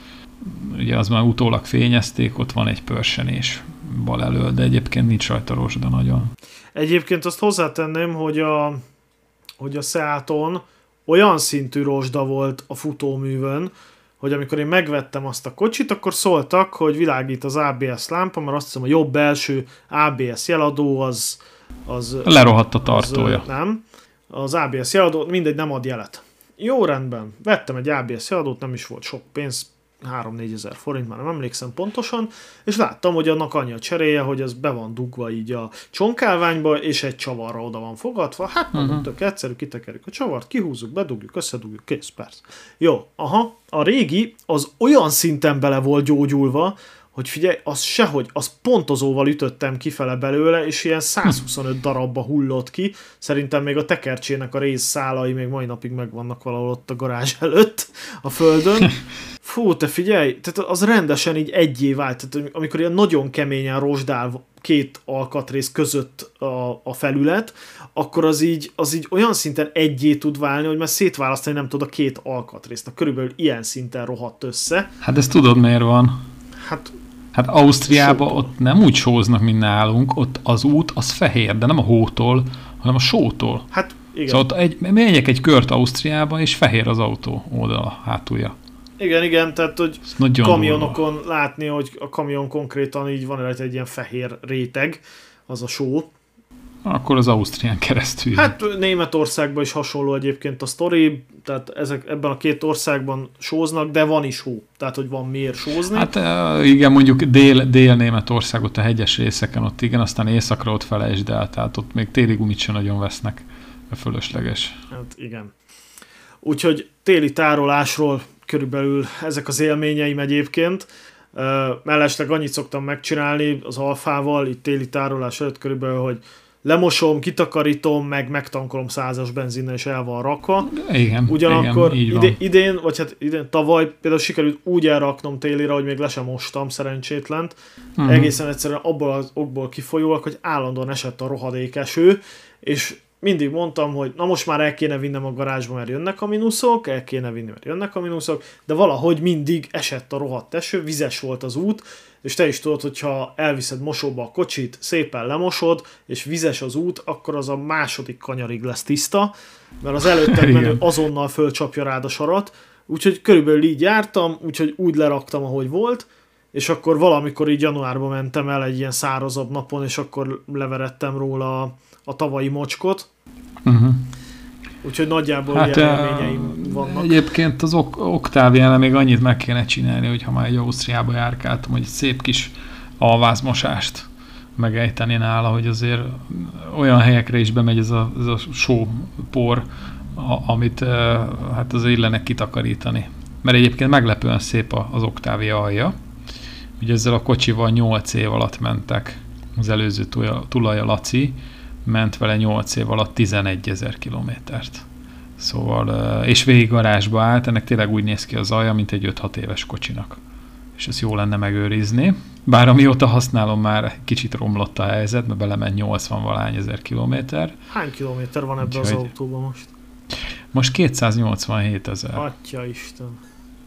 ugye az már utólag fényezték, ott van egy pörsenés bal elől, de egyébként nincs rajta rozsda nagyon. Egyébként azt hozzátenném, hogy a, hogy a Seaton olyan szintű rozsda volt a futóművön, hogy amikor én megvettem azt a kocsit, akkor szóltak, hogy világít az ABS lámpa, mert azt hiszem a jobb belső ABS jeladó az... az Lerohadt a tartója. Az, nem. Az ABS jeladó mindegy nem ad jelet. Jó rendben, vettem egy ABS jeladót, nem is volt sok pénz, 3-4 ezer forint, már nem emlékszem pontosan, és láttam, hogy annak annyi a cseréje, hogy ez be van dugva így a csonkálványba, és egy csavarra oda van fogadva. Hát uh-huh. mondom, tök egyszerű, kitekerjük a csavart, kihúzzuk, bedugjuk, összedugjuk, kész, persze. Jó, aha, a régi az olyan szinten bele volt gyógyulva, hogy figyelj, az sehogy, az pontozóval ütöttem kifele belőle, és ilyen 125 darabba hullott ki. Szerintem még a tekercsének a részszálai még mai napig megvannak valahol ott a garázs előtt a földön. Fú, te figyelj, tehát az rendesen így egyé vált, tehát amikor ilyen nagyon keményen rozsdál két alkatrész között a, a felület, akkor az így, az így olyan szinten egyé tud válni, hogy már szétválasztani nem tud a két alkatrészt. Na, körülbelül ilyen szinten rohadt össze. Hát ezt tudod miért van? Hát Hát Ausztriában ott nem úgy sóznak, mint nálunk, ott az út az fehér, de nem a hótól, hanem a sótól. Hát igen. Szóval ott egy, megyek egy kört Ausztriába, és fehér az autó oldala, hátulja. Igen, igen, tehát hogy kamionokon durva. látni, hogy a kamion konkrétan így van egy ilyen fehér réteg, az a só. Akkor az Ausztrián keresztül. Hát Németországban is hasonló egyébként a sztori, tehát ezek, ebben a két országban sóznak, de van is hó, tehát hogy van miért sózni. Hát igen, mondjuk dél, Dél-Németországot a hegyes részeken, ott igen, aztán északra ott felejtsd el, tehát ott még téli gumit sem nagyon vesznek, fölösleges. Hát igen. Úgyhogy téli tárolásról körülbelül ezek az élményeim egyébként. Mellesleg annyit szoktam megcsinálni az alfával, itt téli tárolás előtt körülbelül, hogy lemosom, kitakarítom, meg megtankolom százas benzinnel, és el van rakva. Igen, Ugyanakkor igen, idén, idén, vagy hát idén, tavaly például sikerült úgy elraknom télire, hogy még le sem mostam szerencsétlent. Uh-huh. Egészen egyszerűen abból az okból kifolyólag, hogy állandóan esett a rohadékeső, és mindig mondtam, hogy na most már el kéne vinnem a garázsba, mert jönnek a mínuszok, el kéne vinni, mert jönnek a mínuszok, de valahogy mindig esett a rohadt eső, vizes volt az út, és te is tudod, hogyha elviszed mosóba a kocsit, szépen lemosod, és vizes az út, akkor az a második kanyarig lesz tiszta, mert az előtte menő azonnal fölcsapja rád a sarat, úgyhogy körülbelül így jártam, úgyhogy úgy leraktam, ahogy volt, és akkor valamikor így januárban mentem el egy ilyen szárazabb napon, és akkor leverettem róla a, a tavalyi mocskot. Uh-huh. Úgyhogy nagyjából hát, ilyen élményeim vannak. Egyébként az ok- még annyit meg kéne csinálni, hogyha már egy Ausztriába járkáltam, hogy egy szép kis alvázmosást megejteni nála, hogy azért olyan helyekre is bemegy ez a, ez a sópor, a, amit hát azért illene kitakarítani. Mert egyébként meglepően szép az Octavia alja. Ugye ezzel a kocsival 8 év alatt mentek az előző tulaja Laci, ment vele 8 év alatt 11 ezer kilométert. Szóval, és végig garázsba állt, ennek tényleg úgy néz ki az alja, mint egy 5-6 éves kocsinak. És ez jó lenne megőrizni. Bár amióta használom már kicsit romlott a helyzet, mert belement 80 valány ezer kilométer. Hány kilométer van ebbe az autóban most? Most 287 ezer. Atya Isten.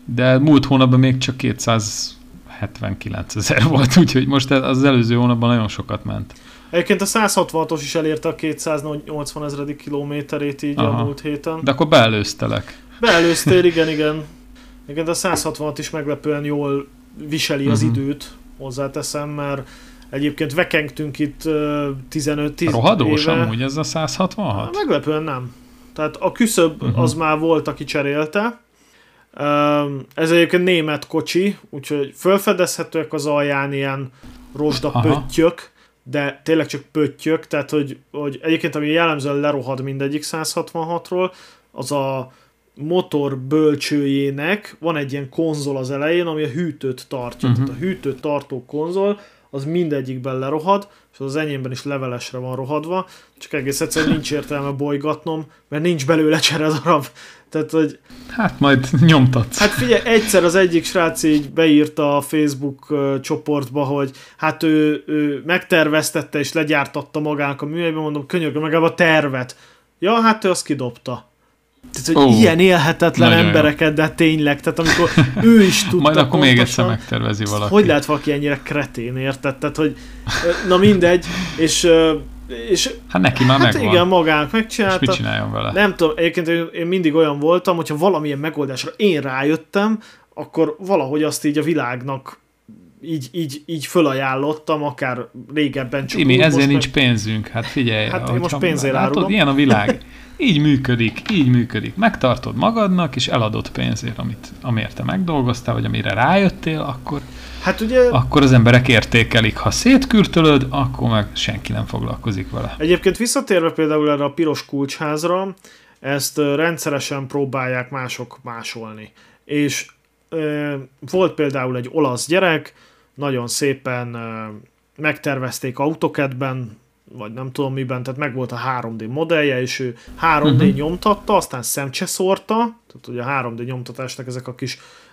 De múlt hónapban még csak 279 ezer volt, úgyhogy most az előző hónapban nagyon sokat ment. Egyébként a 166-os is elérte a 280 ezredik kilométerét így Aha. a múlt héten. De akkor beelőztelek. Beelőztél, igen, igen. Egyébként a 166 is meglepően jól viseli uh-huh. az mhm. időt, hozzáteszem, mert egyébként vekengtünk itt uh, 15 10 Rohadós éve. amúgy ez a 166? Meglepően nem. Tehát a küszöb uh-huh. az már volt, aki cserélte. Ez egyébként német kocsi, úgyhogy felfedezhetőek az alján ilyen rozsdapöttyök, de tényleg csak pöttyök, tehát hogy, hogy egyébként ami jellemzően lerohad mindegyik 166-ról, az a motor bölcsőjének van egy ilyen konzol az elején, ami a hűtőt tartja. Uh-huh. Tehát a hűtőt tartó konzol, az mindegyikben lerohad, és az enyémben is levelesre van rohadva, csak egész egyszerűen nincs értelme bolygatnom, mert nincs belőle cseredarab. Tehát, hogy... Hát majd nyomtatsz. Hát figyelj, egyszer az egyik srác így beírta a Facebook csoportba, hogy hát ő, ő megterveztette és legyártatta magának a műhelyben, mondom, könyörgöm meg a tervet. Ja, hát ő azt kidobta. Tehát, hogy oh, ilyen élhetetlen embereket, de tényleg, tehát amikor ő is tudta Majd akkor még egyszer megtervezi valaki. Hogy lehet valaki ennyire kretén, érted? Tehát, hogy na mindegy, és és hát neki már hát megvan. igen, magának megcsinálta. És mit csináljon vele? Nem tudom, egyébként én mindig olyan voltam, hogyha valamilyen megoldásra én rájöttem, akkor valahogy azt így a világnak így, így, így fölajánlottam, akár régebben csak Imi, ezért nincs meg... pénzünk, hát figyelj. Hát én most pénzért árulom. ilyen a világ. Így működik, így működik. Megtartod magadnak, és eladott pénzért, amit, amiért te megdolgoztál, vagy amire rájöttél, akkor, hát ugye, akkor az emberek értékelik. Ha szétkürtölöd, akkor meg senki nem foglalkozik vele. Egyébként visszatérve például erre a piros kulcsházra, ezt rendszeresen próbálják mások másolni. És e, volt például egy olasz gyerek, nagyon szépen e, megtervezték AutoCAD-ben, vagy nem tudom miben, tehát meg volt a 3D modellje, és ő 3D uh-huh. Mhm. nyomtatta, aztán szemcse szórta, tehát ugye a 3D nyomtatásnak ezek a kis ö,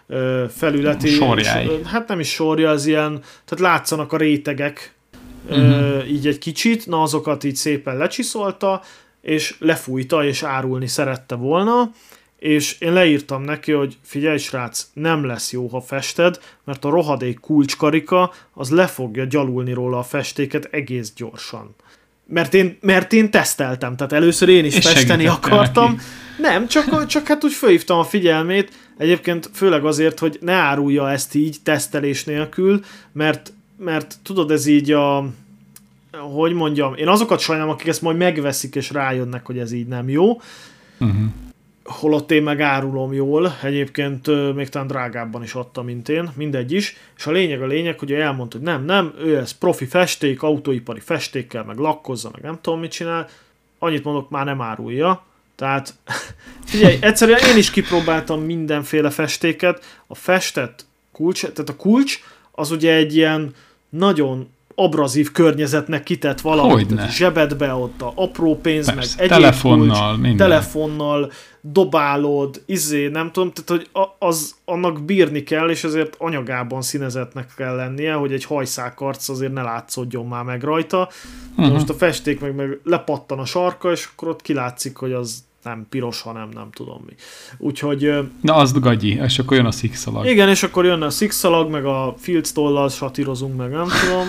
felületi... Sorjái. És, hát nem is sorja, az ilyen, tehát látszanak a rétegek uh-huh. így egy kicsit, na azokat így szépen lecsiszolta, és lefújta, és árulni szerette volna, és én leírtam neki, hogy figyelj srác, nem lesz jó, ha fested, mert a rohadék kulcskarika az le fogja gyalulni róla a festéket egész gyorsan mert én, mert én teszteltem, tehát először én is és festeni akartam. Neki. Nem, csak, csak hát úgy fölhívtam a figyelmét, egyébként főleg azért, hogy ne árulja ezt így tesztelés nélkül, mert, mert tudod, ez így a, hogy mondjam, én azokat sajnálom, akik ezt majd megveszik és rájönnek, hogy ez így nem jó, uh-huh holott én meg árulom jól, egyébként még talán drágábban is adta, mint én, mindegy is, és a lényeg a lényeg, hogy elmondta, hogy nem, nem, ő ez profi festék, autóipari festékkel, meg lakkozza, meg nem tudom mit csinál, annyit mondok, már nem árulja, tehát figyelj, egyszerűen én is kipróbáltam mindenféle festéket, a festett kulcs, tehát a kulcs az ugye egy ilyen nagyon abrazív környezetnek kitett valamit Hogyne. zsebedbe, ott a apró pénz, Persze, meg egyéb telefonnal, kulcs, minden. telefonnal, dobálod, izé, nem tudom, tehát hogy az annak bírni kell, és ezért anyagában színezetnek kell lennie, hogy egy hajszákarc azért ne látszódjon már meg rajta. Uh-huh. Most a festék meg, meg lepattan a sarka, és akkor ott kilátszik, hogy az nem piros, hanem nem tudom mi. Úgyhogy... Na, az gagyi, és akkor jön a szikszalag. Igen, és akkor jön a szikszalag, meg a Fields tollal satírozunk, meg nem tudom.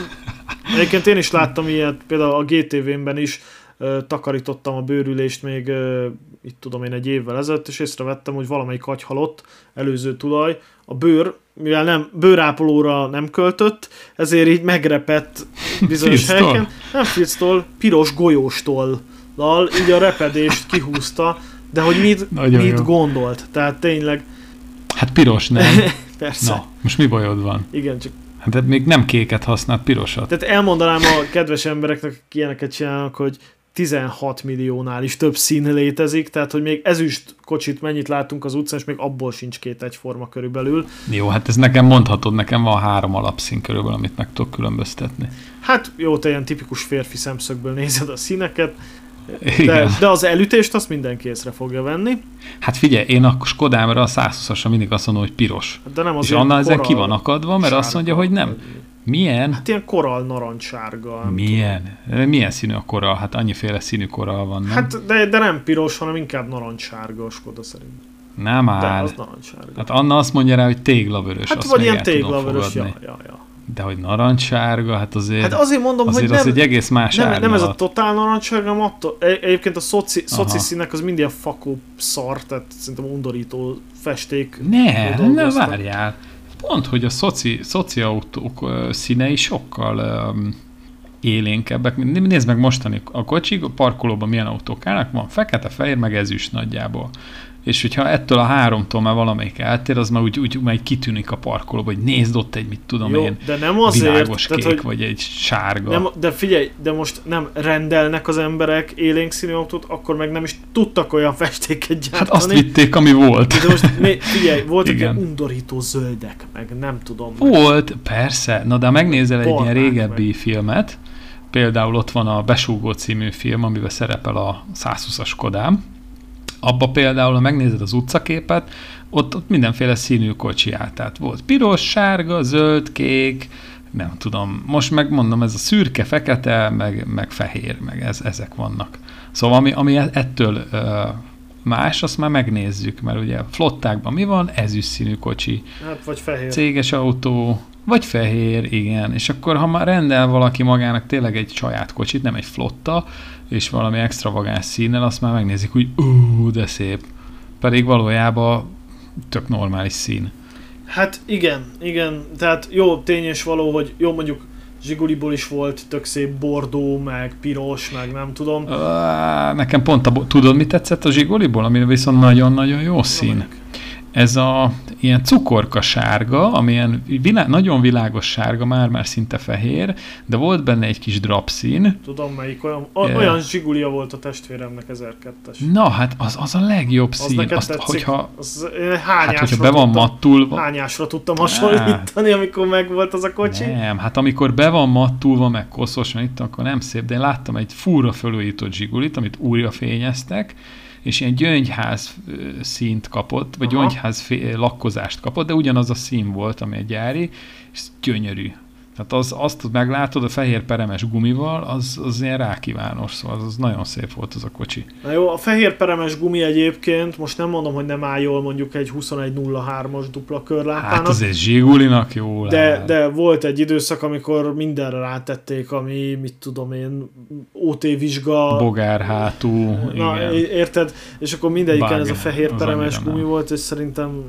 Egyébként én is láttam ilyet, például a GTV-ben is uh, takarítottam a bőrülést még, uh, itt tudom én, egy évvel ezelőtt, és észrevettem, hogy valamelyik agy halott, előző tulaj, a bőr, mivel nem, bőrápolóra nem költött, ezért így megrepett bizonyos helyeken. Nem Fields piros golyóstól lal, így a repedést kihúzta, de hogy mit, mit gondolt, tehát tényleg... Hát piros, nem? Persze. Na, most mi bajod van? Igen, csak... Hát még nem kéket használt, pirosat. Tehát elmondanám a kedves embereknek, akik ilyeneket csinálnak, hogy 16 milliónál is több szín létezik, tehát hogy még ezüst kocsit mennyit látunk az utcán, és még abból sincs két egyforma körülbelül. Jó, hát ez nekem mondhatod, nekem van három alapszín körülbelül, amit meg tudok különböztetni. Hát jó, te ilyen tipikus férfi szemszögből nézed a színeket, De, de az elütést azt mindenki észre fogja venni. Hát figyelj, én a Skodámra a 120-asra mindig azt mondom, hogy piros. De nem az És annál ezen ki van akadva, mert azt mondja, hogy nem. Milyen? Hát ilyen koral narancssárga. Milyen? Milyen színű a koral? Hát annyiféle színű koral van, nem? Hát, de, de nem piros, hanem inkább narancssárga a Skoda szerint. nem De áll. az narancssárga. Hát Anna azt mondja rá, hogy téglavörös. Hát azt vagy ilyen tudom téglavörös, ja, ja, ja. De hogy narancssárga, hát azért, Hát azért mondom, azért hogy az nem, egy egész más nem, nem ez a árnyalat. totál narancssárga, hanem attól, egy- egyébként a szoci, szoci színek az mind ilyen fakó szar, tehát szerintem undorító festék. Ne, ne várjál. Pont, hogy a szoci, szoci autók színei sokkal um, élénkebbek. Né- Nézd meg mostani a kocsik, a parkolóban milyen autók állnak, van fekete, fehér, meg ezüst nagyjából. És hogyha ettől a háromtól már valamelyik eltér, az már úgy, úgy már kitűnik a parkolóba, hogy nézd ott egy, mit tudom Jó, én, de nem azért, világos tehát, kék, hogy vagy egy sárga. nem, de figyelj, de most nem rendelnek az emberek élénk színű autót, akkor meg nem is tudtak olyan festéket gyártani. hát azt vitték, ami volt. De most né, figyelj, voltak ilyen undorító zöldek, meg nem tudom. Volt, persze. Na de megnézel egy ilyen régebbi meg. filmet, például ott van a Besúgó című film, amiben szerepel a 120-as Kodám, abba például, ha megnézed az utcaképet, ott, ott mindenféle színű kocsi állt. Tehát volt piros, sárga, zöld, kék, nem tudom. Most megmondom, ez a szürke, fekete, meg, meg fehér, meg ez, ezek vannak. Szóval ami, ami ettől ö, más, azt már megnézzük, mert ugye flottákban mi van? Ezüst színű kocsi, Hát vagy fehér. céges autó, vagy fehér, igen. És akkor, ha már rendel valaki magának tényleg egy saját kocsit, nem egy flotta, és valami extravagáns színnel, azt már megnézik, hogy ú, de szép. Pedig valójában tök normális szín. Hát igen, igen, tehát jó tény és való, hogy jó mondjuk Zsiguliból is volt tök szép bordó, meg piros, meg nem tudom. Nekem pont a, tudod, mi tetszett a zsigoliból, ami viszont nagyon-nagyon jó szín? Ez a ilyen cukorka sárga, ami ilyen vilá- nagyon világos sárga, már-már szinte fehér, de volt benne egy kis drapszín, Tudom melyik, olyan, o- olyan Zsigulia volt a testvéremnek 1002-es. Na, hát az, az a legjobb Az szín. Azt, tetszik? hogyha, Az, hát, hogyha be van tudtam, mattulva, hányásra tudtam hasonlítani, amikor megvolt az a kocsi. nem, hát amikor be van mattulva, meg koszos, meg itt, akkor nem szép, de én láttam egy fúra fölújított zsigulit, amit újra fényeztek, és ilyen gyöngyház ö, színt kapott, vagy Aha. gyöngyház lakkozást kapott, de ugyanaz a szín volt, ami egy gyári, és gyönyörű. Tehát az, azt meglátod a fehér peremes gumival, az, az ilyen rákívános, szóval az, az nagyon szép volt az a kocsi. Na jó, a fehér peremes gumi egyébként, most nem mondom, hogy nem áll jól mondjuk egy 2103-as dupla körlámpának, Hát azért zsigulinak jó de, de volt egy időszak, amikor mindenre rátették, ami, mit tudom én, OT vizsga, Bogár hátú, Na, igen. érted? És akkor mindegyiken ez a fehér peremes gumi nem. volt, és szerintem,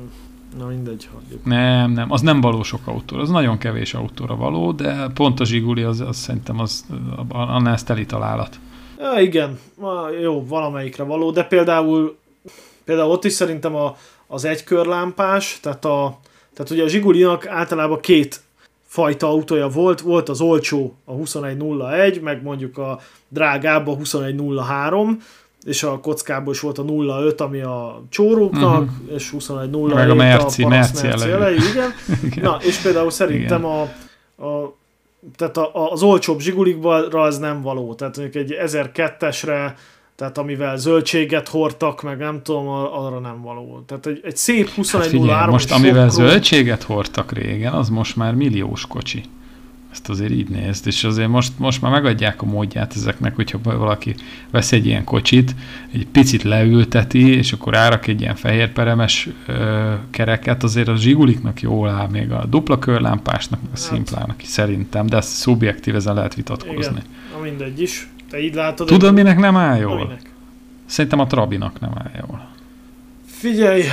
na mindegy, hagyjuk. Nem, nem, az nem való sok autó, az nagyon kevés autóra való, de pont a Zsiguli, az, az szerintem az, annál ez teli találat. Ja, igen, jó, valamelyikre való, de például, például ott is szerintem a, az egykörlámpás, tehát, a, tehát ugye a Zsigulinak általában két fajta autója volt, volt az olcsó a 2101, meg mondjuk a drágább a 2103, és a kockából is volt a 05, ami a csóróknak, uh-huh. és 2107 Meg a Merci, a paraszt Merci elejű. igen. Igen. Na, és például szerintem a, a tehát a, a, az olcsóbb zsigulikra az nem való. Tehát mondjuk egy 1002-esre, tehát amivel zöldséget hordtak, meg nem tudom, arra nem való. Tehát egy, egy szép Hát 21 figyelj, most amivel sokkról- zöldséget hordtak régen, az most már milliós kocsi. Ezt azért így nézd, és azért most, most már megadják a módját ezeknek, hogyha valaki vesz egy ilyen kocsit, egy picit leülteti, és akkor árak egy ilyen fehérperemes ö, kereket, azért a zsiguliknak jól áll, még a dupla körlámpásnak, meg a Hát. szimplának is szerintem, de ez szubjektív, ezen lehet vitatkozni. Igen, na mindegy is. Te így látod. Tudod, minek nem áll jól? Aminek. Szerintem a Trabinak nem áll jól. Figyelj,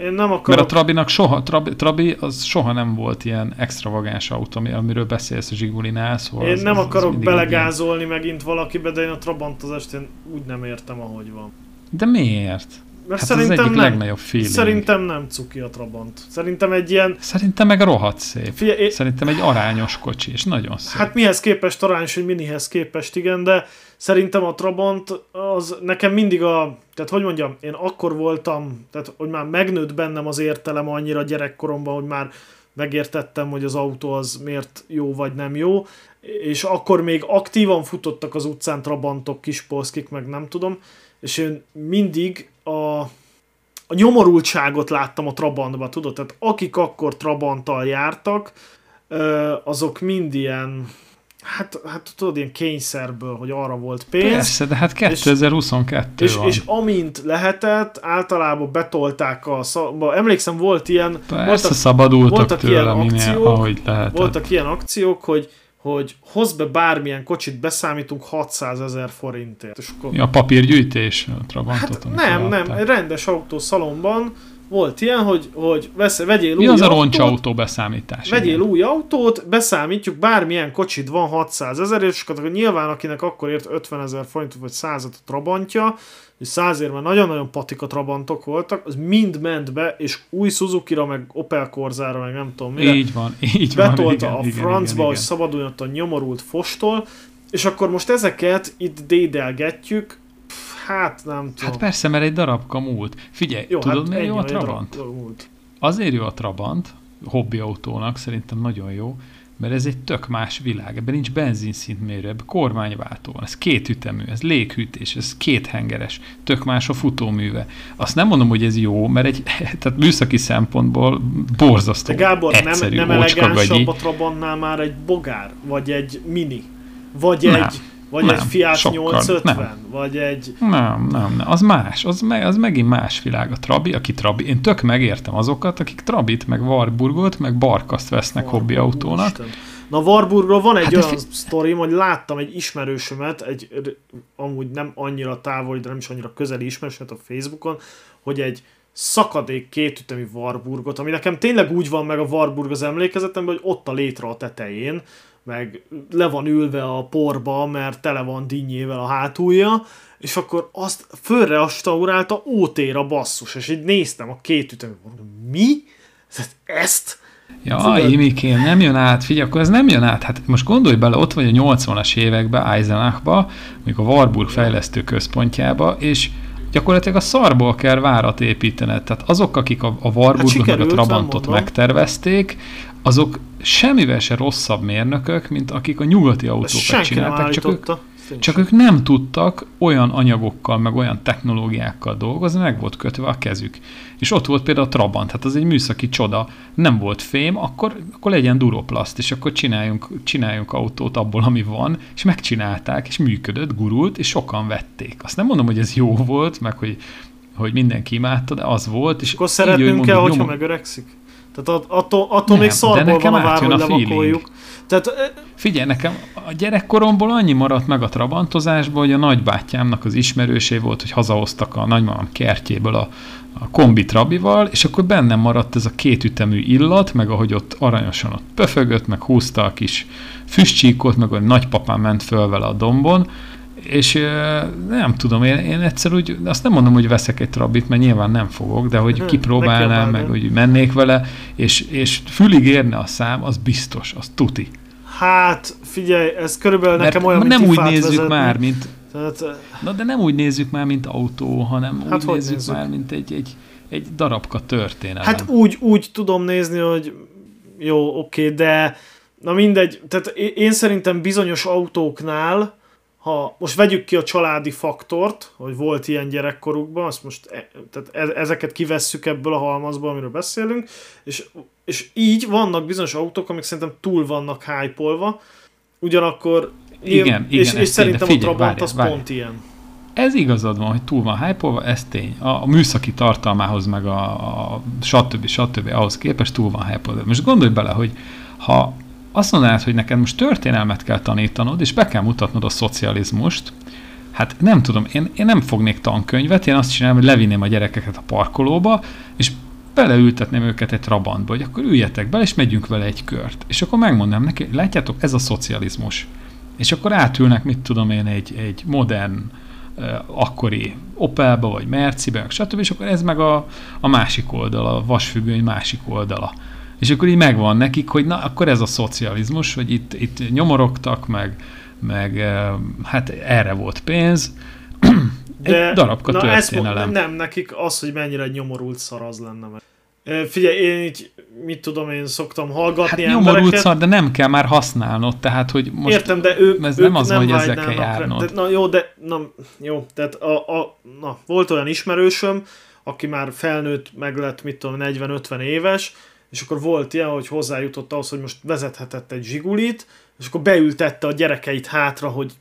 én nem akarok... Mert a Trabinak soha, Trabi, Trabi az soha nem volt ilyen extravagáns autó, ami- amiről beszélsz a Zsigulinál, szóval Én az, nem az, az akarok mindig egy ilyen- belegázolni megint valakibe, de én a Trabantozást én úgy nem értem, ahogy van. De miért? Mert Hát az szerintem egyik nem. legnagyobb feeling. Szerintem nem cuki a Trabant. Szerintem egy ilyen... Szerintem meg rohadt szép. Figyelj, én, Szerintem egy arányos kocsi, és nagyon szép. Hát mihez képest arányos, hogy minihez képest, igen, de szerintem a Trabant az nekem mindig a, tehát hogy mondjam, én akkor voltam, tehát hogy már megnőtt bennem az értelem annyira gyerekkoromban, hogy már megértettem, hogy az autó az miért jó vagy nem jó, és akkor még aktívan futottak az utcán trabantok, kispolszkik, meg nem tudom, és én mindig a, a nyomorultságot láttam a Trabantban, tudod? Tehát akik akkor Trabanttal jártak, azok mind ilyen, hát, hát tudod, ilyen kényszerből, hogy arra volt pénz. Persze, de hát 2022 és, van. És, és amint lehetett, általában betolták a, emlékszem volt ilyen, Persze, voltak, szabadultak voltak tőle, ilyen akciók, ahogy lehetett. Voltak ilyen akciók, hogy hogy hoz be bármilyen kocsit, beszámítunk 600 ezer forintért. És akkor... Ja, papírgyűjtés a Trabantot? Hát nem, nem, egy rendes autószalomban volt ilyen, hogy, hogy vesz, vegyél Mi új az a roncsautó beszámítás? Vegyél igen. új autót, beszámítjuk, bármilyen kocsit van 600 ezer, és akkor nyilván akinek akkor ért 50 ezer forintot vagy 100 a Trabantja, és 100 már nagyon-nagyon patika Trabantok voltak, az mind ment be, és új Suzuki-ra, meg Opel Corzára, meg nem tudom mire. Így van, így Betolta van. Igen, a igen, francba, igen, hogy szabaduljon a nyomorult fostól, és akkor most ezeket itt dédelgetjük, Hát nem tudom. Hát persze, mert egy darabka múlt. Figyelj, Jó, tudod, hát miért jó a Trabant? Azért jó a Trabant, hobbi autónak, szerintem nagyon jó, mert ez egy tök más világ. Ebben nincs benzinszintmérő, ebben kormányváltó van. Ez két ütemű, ez léghűtés, ez két hengeres, tök más a futóműve. Azt nem mondom, hogy ez jó, mert egy, tehát műszaki szempontból borzasztó. De Gábor, egyszerű, nem, nem elegánsabb a Trabantnál már egy bogár, vagy egy mini, vagy nem. egy vagy nem, egy Fiat sokkal, 850? Nem. Vagy egy... Nem, nem, nem. Az más. Az, me, az megint más világ. A Trabi, aki Trabi... Én tök megértem azokat, akik Trabit, meg Warburgot, meg Barkaszt vesznek Warburg, hobbi autónak. Isten. Na Warburgról van egy hát olyan fi... sztorim, hogy láttam egy ismerősömet, egy amúgy nem annyira távoli, de nem is annyira közeli ismerősömet a Facebookon, hogy egy szakadék kétütemű Warburgot, ami nekem tényleg úgy van meg a Warburg az emlékezetemben, hogy ott a létre a tetején, meg le van ülve a porba, mert tele van dinnyével a hátulja, és akkor azt fölrestaurálta ótéra basszus, és így néztem a két ütemet, mondom, mi? Ezt? Ja, Imikém, nem jön át, figyelj, akkor ez nem jön át. Hát most gondolj bele, ott vagy a 80-as években Eisenachba, mondjuk a Warburg fejlesztő központjába, és gyakorlatilag a szarból kell várat építened. Tehát azok, akik a, a Warburgot hát meg a Trabantot megtervezték, azok semmivel se rosszabb mérnökök, mint akik a nyugati autókat csinálták, csak ők, csak ők nem tudtak olyan anyagokkal, meg olyan technológiákkal dolgozni, meg volt kötve a kezük. És ott volt például a Trabant, hát az egy műszaki csoda, nem volt fém, akkor, akkor legyen duroplaszt, és akkor csináljunk, csináljunk autót abból, ami van, és megcsinálták, és működött, gurult, és sokan vették. Azt nem mondom, hogy ez jó volt, meg hogy, hogy mindenki imádta, de az volt. És akkor szeretnünk kell, hogyha megöregszik? Tehát attól, attól még szarból van a vár, hogy levakoljuk. Tehát, Figyelj, nekem a gyerekkoromból annyi maradt meg a trabantozásból, hogy a nagybátyámnak az ismerősé volt, hogy hazahoztak a nagymamám kertjéből a, a kombi trabival, és akkor bennem maradt ez a kétütemű illat, meg ahogy ott aranyosan ott pöfögött, meg húzta a kis füstcsíkot, meg hogy nagypapám ment föl vele a dombon, és nem tudom, én, én egyszer úgy, azt nem mondom, hogy veszek egy trabit, mert nyilván nem fogok, de hogy hm, kipróbálnám, meg hogy mennék vele, és, és fülig érne a szám, az biztos, az tuti. Hát, figyelj, ez körülbelül Mert nekem olyan, nem úgy nézzük vezetni. már, mint... Tehát, Na, de nem úgy nézzük már, mint autó, hanem hát úgy nézzük, nézzük már, mint egy, egy, egy darabka történelem. Hát úgy, úgy tudom nézni, hogy jó, oké, de na mindegy, tehát én szerintem bizonyos autóknál ha most vegyük ki a családi faktort, hogy volt ilyen gyerekkorukban, azt most e, tehát e, ezeket kivesszük ebből a halmazból, amiről beszélünk, és, és így vannak bizonyos autók, amik szerintem túl vannak hype ugyanakkor igen, igen, és, és szerintem figyelj, a Trabant várjál, az várjál. pont ilyen. Ez igazad van, hogy túl van hype ez tény. A, a műszaki tartalmához, meg a, a stb. stb. ahhoz képest túl van hype Most gondolj bele, hogy ha azt mondanád, hogy neked most történelmet kell tanítanod, és be kell mutatnod a szocializmust, hát nem tudom, én, én nem fognék tankönyvet, én azt csinálom, hogy levinném a gyerekeket a parkolóba, és beleültetném őket egy trabantba, hogy akkor üljetek bele, és megyünk vele egy kört. És akkor megmondom neki, látjátok, ez a szocializmus. És akkor átülnek, mit tudom én, egy, egy modern, uh, akkori Opelba, vagy Mercibe, stb. És akkor ez meg a, a másik oldala, a vasfüggöny másik oldala. És akkor így megvan nekik, hogy na, akkor ez a szocializmus, hogy itt, itt nyomorogtak, meg, meg eh, hát erre volt pénz. De, Egy darabka na történelem. Ez, nem, nekik az, hogy mennyire nyomorult szar az lenne. Meg. Figyelj, én így, mit tudom, én szoktam hallgatni hát nyomorult szar, de nem kell már használnod, tehát hogy most Értem, de ők, ez ők nem az, nem hogy ezzel kell járnod. De, na jó, de na, jó, tehát a, a, na, volt olyan ismerősöm, aki már felnőtt, meg lett, mit tudom, 40-50 éves, és akkor volt ilyen, hogy hozzájutott ahhoz, hogy most vezethetett egy zsigulit, és akkor beültette a gyerekeit hátra, hogy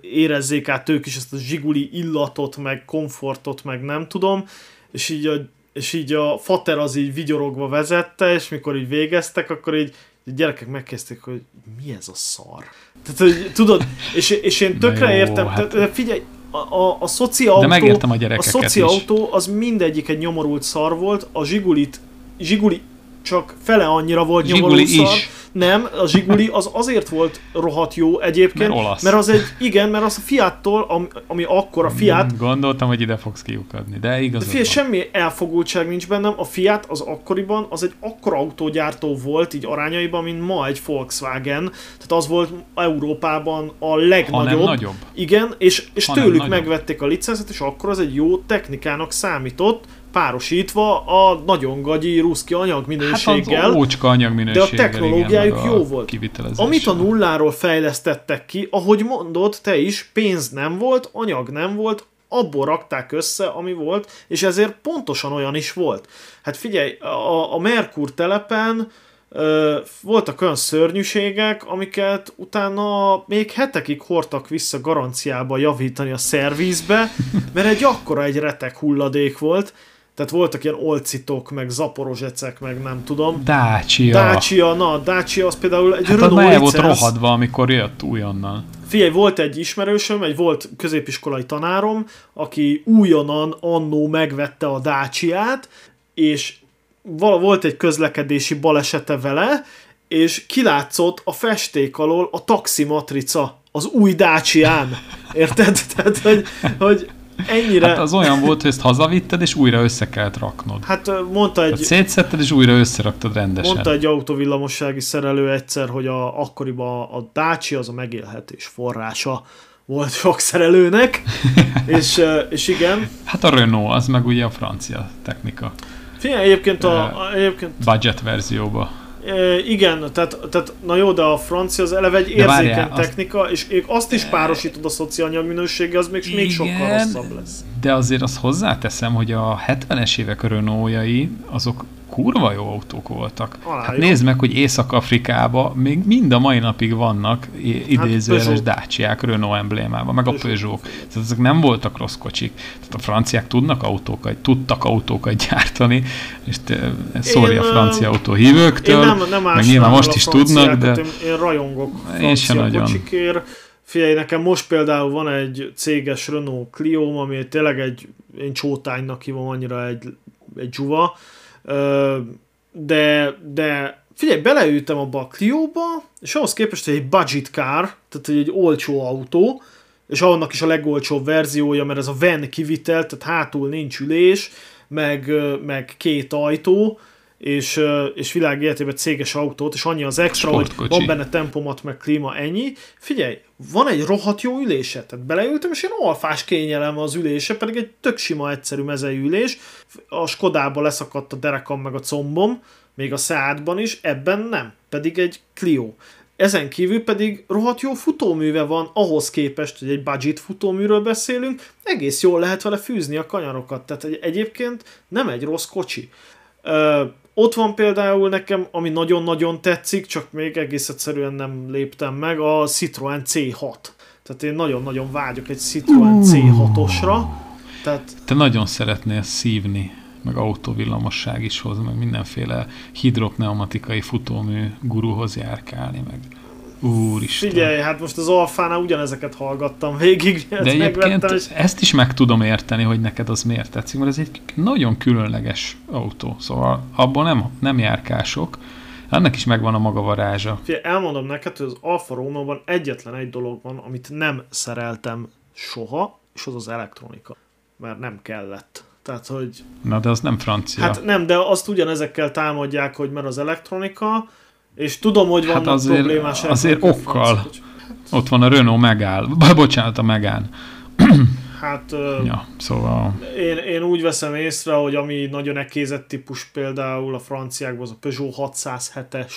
érezzék át ők is ezt a zsiguli illatot, meg komfortot, meg nem tudom, és így a, és így a fater az így vigyorogva vezette, és mikor így végeztek, akkor így a gyerekek megkezdték, hogy mi ez a szar. Tehát, hogy, tudod, és, és én tökre jó, értem, hát... tehát, figyelj, a, a, a szoci autó, De megértem a gyerekeket A szoci autó az mindegyik egy nyomorult szar volt, a zsigulit, zsiguli csak fele annyira volt nyomorult szar, is. Nem, a Zsiguli az azért volt rohadt jó egyébként, mert, olasz. mert az egy, igen, mert az a Fiattól, ami, ami akkor a Fiat... Gondoltam, hogy ide fogsz kiukadni, de igaz. De fia, semmi elfogultság nincs bennem, a Fiat az akkoriban az egy akkora autógyártó volt, így arányaiban, mint ma egy Volkswagen, tehát az volt Európában a legnagyobb. Ha nagyobb. Igen, és, és tőlük nagyobb. megvették a licencet, és akkor az egy jó technikának számított, párosítva a nagyon gagyi ruszki anyagminőséggel. Hát ócska anyagminőséggel, De a technológiájuk igen, jó volt. Amit a nulláról fejlesztettek ki, ahogy mondod, te is, pénz nem volt, anyag nem volt, abból rakták össze, ami volt, és ezért pontosan olyan is volt. Hát figyelj, a, a Merkur telepen ö, voltak olyan szörnyűségek, amiket utána még hetekig hordtak vissza garanciába javítani a szervizbe, mert egy akkora egy retek hulladék volt, tehát voltak ilyen olcitok, meg zaporozsecek, meg nem tudom. Dacia. Dacia, na, Dacia az például egy hát Renault licensz. volt rohadva, amikor jött újonnan. Figyelj, volt egy ismerősöm, egy volt középiskolai tanárom, aki újonnan annó megvette a Dacia-t, és volt egy közlekedési balesete vele, és kilátszott a festék alól a taximatrica az új Dacia-n. Érted? Tehát, hogy, hogy ennyire... Hát az olyan volt, hogy ezt hazavitted, és újra össze kellett raknod. Hát mondta egy... Hát szétszetted, és újra összeraktad rendesen. Mondta egy autóvillamossági szerelő egyszer, hogy a, akkoriban a Dacia az a megélhetés forrása volt sok szerelőnek, és, és igen. Hát a Renault, az meg ugye a francia technika. Figyelj, egyébként a... a egyébként... Budget verzióba. E, igen, tehát, tehát na jó, de a francia az eleve egy érzékeny várjál, technika, azt... és azt is párosítod a szocianyag minőséggel, az még, igen, még sokkal rosszabb lesz. De azért azt hozzáteszem, hogy a 70-es évek Renault-jai, azok kurva jó autók voltak. Alá, hát jó. nézd meg, hogy Észak-Afrikában még mind a mai napig vannak idézőjeles hát Dacia-k Renault emblémával, meg a Peugeot. Tehát ezek nem voltak rossz kocsik. Tehát a franciák tudnak autókat, tudtak autókat gyártani, és szólj a francia autóhívőktől, én nem, nem meg nyilván most is tudnak, de... Én, én rajongok én sem nagyon. kocsikért. Figyelj, nekem most például van egy céges Renault Clio, ami tényleg egy, én csótánynak hívom annyira egy, egy zsuva, de, de figyelj, beleültem abba a Clio-ba, és ahhoz képest, hogy egy budget car, tehát egy olcsó autó, és annak is a legolcsóbb verziója, mert ez a van kivitel, tehát hátul nincs ülés, meg, meg két ajtó, és, és világ életében céges autót, és annyi az extra, Sportkocsi. hogy van benne tempomat, meg klíma, ennyi. Figyelj, van egy rohadt jó ülése, tehát beleültem, és ilyen alfás kényelem az ülése, pedig egy tök sima, egyszerű ülés. A Skodába leszakadt a derekam meg a combom, még a szádban is, ebben nem, pedig egy Clio. Ezen kívül pedig rohadt jó futóműve van, ahhoz képest, hogy egy budget futóműről beszélünk, egész jól lehet vele fűzni a kanyarokat, tehát egyébként nem egy rossz kocsi. Ott van például nekem, ami nagyon-nagyon tetszik, csak még egész egyszerűen nem léptem meg, a Citroen C6. Tehát én nagyon-nagyon vágyok egy Citroen C6-osra. Tehát... Te nagyon szeretnél szívni, meg autóvillamosság is hoz, meg mindenféle hidropneumatikai futómű guruhoz járkálni, meg Úristen. Figyelj, hát most az Alfánál ugyanezeket hallgattam végig. De egyébként és... ezt is meg tudom érteni, hogy neked az miért tetszik, mert ez egy nagyon különleges autó, szóval abból nem, nem járkások, ennek is megvan a maga varázsa. Figyelj, elmondom neked, hogy az Alfa Romeo-ban egyetlen egy dolog van, amit nem szereltem soha, és az az elektronika. Mert nem kellett. Tehát, hogy... Na, de az nem francia. Hát nem, de azt ugyanezekkel támadják, hogy mert az elektronika, és tudom, hogy hát vannak hát azért, problémás Azért okkal. Ott van a Renault megáll. Bocsánat, a megán. Hát ja, szóval... én, én úgy veszem észre, hogy ami nagyon ekézett típus például a franciákban az a Peugeot 607-es.